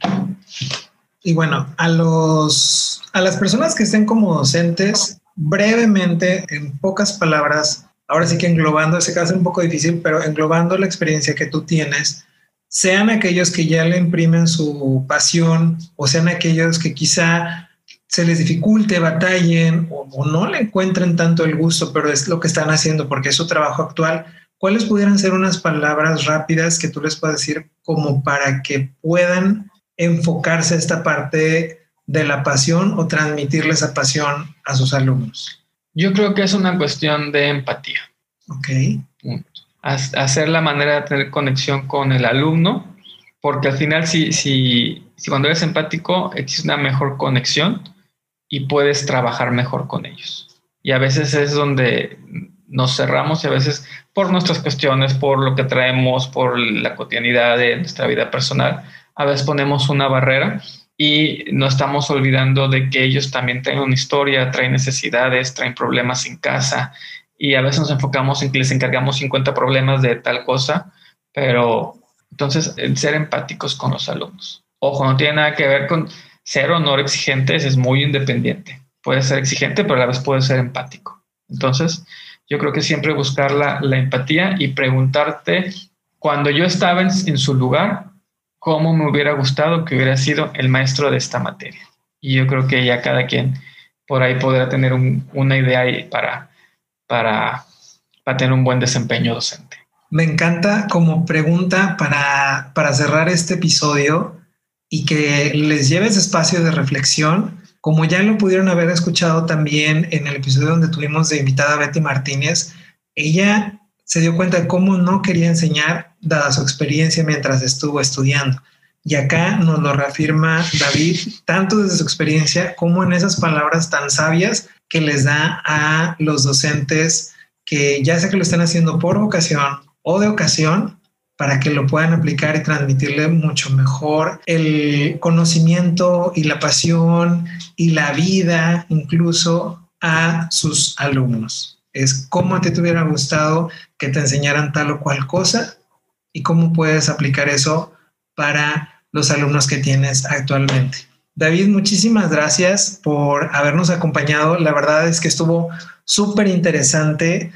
Y bueno, a los a las personas que estén como docentes, brevemente, en pocas palabras, ahora sí que englobando, ese caso es un poco difícil, pero englobando la experiencia que tú tienes, sean aquellos que ya le imprimen su pasión o sean aquellos que quizá se les dificulte, batallen o, no le encuentren tanto el gusto, pero es lo que están haciendo porque es su trabajo actual. ¿Cuáles pudieran ser unas palabras rápidas que tú les puedas decir como para que puedan enfocarse a esta parte de la pasión o transmitirle esa pasión a sus alumnos? Yo creo que es una cuestión de empatía. Ok. Hacer la manera de tener conexión con el alumno, porque al final si, si, si cuando eres empático existe una mejor conexión y puedes trabajar mejor con ellos. Y a veces es donde nos cerramos y a veces por nuestras cuestiones, por lo que traemos, por la cotidianidad de nuestra vida personal, a veces ponemos una barrera y no estamos olvidando de que ellos también tienen una historia, traen necesidades, traen problemas en casa y a veces nos enfocamos en que les encargamos 50 problemas de tal cosa, pero entonces ser empáticos con los alumnos. Ojo, no tiene nada que ver con ser o no exigentes, es muy independiente. Puede ser exigente, pero a la vez puede ser empático. Entonces, yo creo que siempre buscar la, empatía y preguntarte, cuando yo estaba en su lugar, cómo me hubiera gustado que hubiera sido el maestro de esta materia. Y yo creo que ya cada quien por ahí podrá tener una idea para, para, para tener un buen desempeño docente. Me encanta como pregunta para, para cerrar este episodio y que les lleves espacio de reflexión, como ya lo pudieron haber escuchado también en el episodio donde tuvimos de invitada a Betty Martínez, ella se dio cuenta de cómo no quería enseñar dada su experiencia mientras estuvo estudiando. Y acá nos lo reafirma David, tanto desde su experiencia como en esas palabras tan sabias que les da a los docentes que ya sea que lo estén haciendo por vocación o de ocasión, para que lo puedan aplicar y transmitirle mucho mejor el conocimiento y la pasión y la vida incluso a sus alumnos. Es cómo te hubiera gustado que te enseñaran tal o cual cosa y cómo puedes aplicar eso para los alumnos que tienes actualmente. David, muchísimas gracias por habernos acompañado. La verdad es que estuvo súper interesante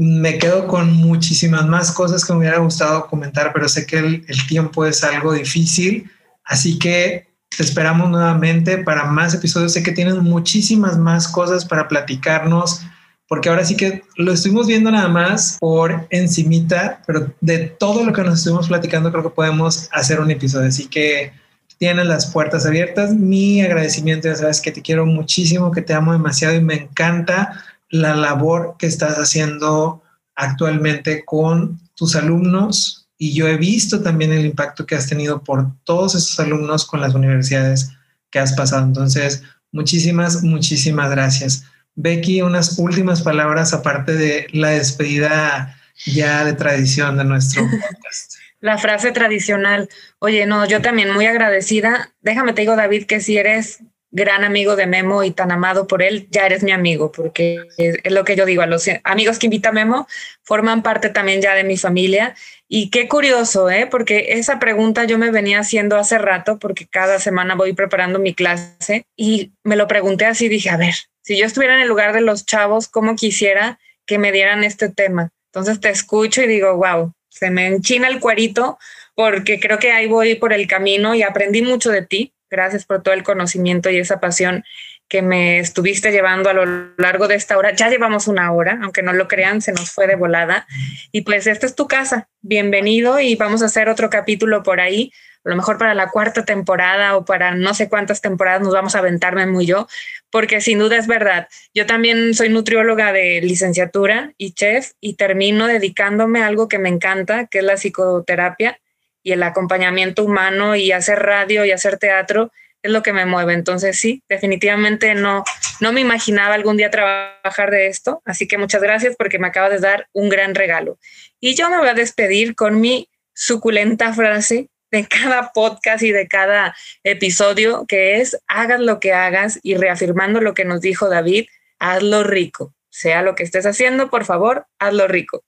me quedo con muchísimas más cosas que me hubiera gustado comentar, pero sé que el, tiempo es algo difícil, así que te esperamos nuevamente para más episodios. Sé que tienes muchísimas más cosas para platicarnos, porque ahora sí que lo estuvimos viendo nada más por encimita, pero de todo lo que nos estuvimos platicando creo que podemos hacer un episodio, así que tienes las puertas abiertas. Mi agradecimiento, ya sabes que te quiero muchísimo, que te amo demasiado y me encanta la labor que estás haciendo actualmente con tus alumnos y yo he visto también el impacto que has tenido por todos esos alumnos con las universidades que has pasado. Entonces, muchísimas, muchísimas gracias. Becky, unas últimas palabras aparte de la despedida ya de tradición de nuestro podcast. La frase tradicional. Oye, no, yo también muy agradecida. Déjame te digo, David, que si eres gran amigo de Memo y tan amado por él, ya eres mi amigo, porque es, lo que yo digo, a los amigos que invita Memo forman parte también ya de mi familia. Y qué curioso, ¿eh? porque esa pregunta yo me venía haciendo hace rato, porque cada semana voy preparando mi clase y me lo pregunté así, dije, a ver, si yo estuviera en el lugar de los chavos, ¿cómo quisiera que me dieran este tema? Entonces te escucho y digo, wow, se me enchina el cuerito porque creo que ahí voy por el camino y aprendí mucho de ti Gracias por todo el conocimiento y esa pasión que me estuviste llevando a lo largo de esta hora. Ya llevamos una hora, aunque no lo crean, se nos fue de volada. Y pues esta es tu casa. Bienvenido y vamos a hacer otro capítulo por ahí. A lo mejor para la cuarta temporada o para no sé cuántas temporadas nos vamos a aventarme muy yo, porque sin duda es verdad. Yo también soy nutrióloga de licenciatura y chef y termino dedicándome a algo que me encanta, que es la psicoterapia y el acompañamiento humano y hacer radio y hacer teatro es lo que me mueve. Entonces sí, definitivamente no, no me imaginaba algún día trabajar de esto. Así que muchas gracias porque me acaba de dar un gran regalo. Y yo me voy a despedir con mi suculenta frase de cada podcast y de cada episodio, que es hagas lo que hagas y reafirmando lo que nos dijo David, hazlo rico. Sea lo que estés haciendo, por favor, hazlo rico.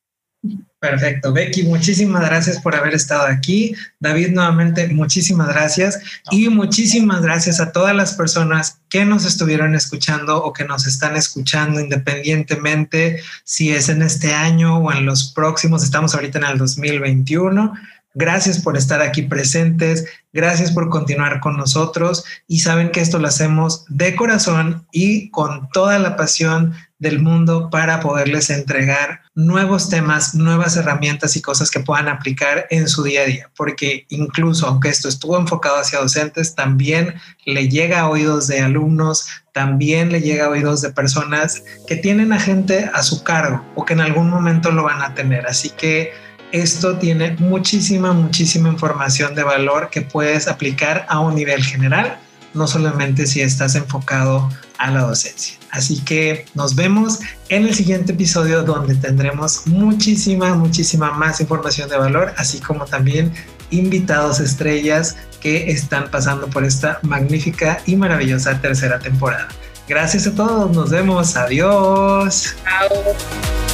Perfecto. Becky, muchísimas gracias por haber estado aquí. David, nuevamente, muchísimas gracias. Y muchísimas gracias a todas las personas que nos estuvieron escuchando o que nos están escuchando independientemente si es en este año o en los próximos. Estamos ahorita en el 2021. Gracias por estar aquí presentes, gracias por continuar con nosotros. Y saben que esto lo hacemos de corazón y con toda la pasión del mundo para poderles entregar nuevos temas, nuevas herramientas y cosas que puedan aplicar en su día a día, porque incluso aunque esto estuvo enfocado hacia docentes, también le llega a oídos de alumnos, también le llega a oídos de personas que tienen a gente a su cargo o que en algún momento lo van a tener. Así que esto tiene muchísima, muchísima información de valor que puedes aplicar a un nivel general, no solamente si estás enfocado a la docencia. Así que nos vemos en el siguiente episodio donde tendremos muchísima, muchísima más información de valor, así como también invitados estrellas que están pasando por esta magnífica y maravillosa tercera temporada. Gracias a todos, nos vemos, adiós. Chao.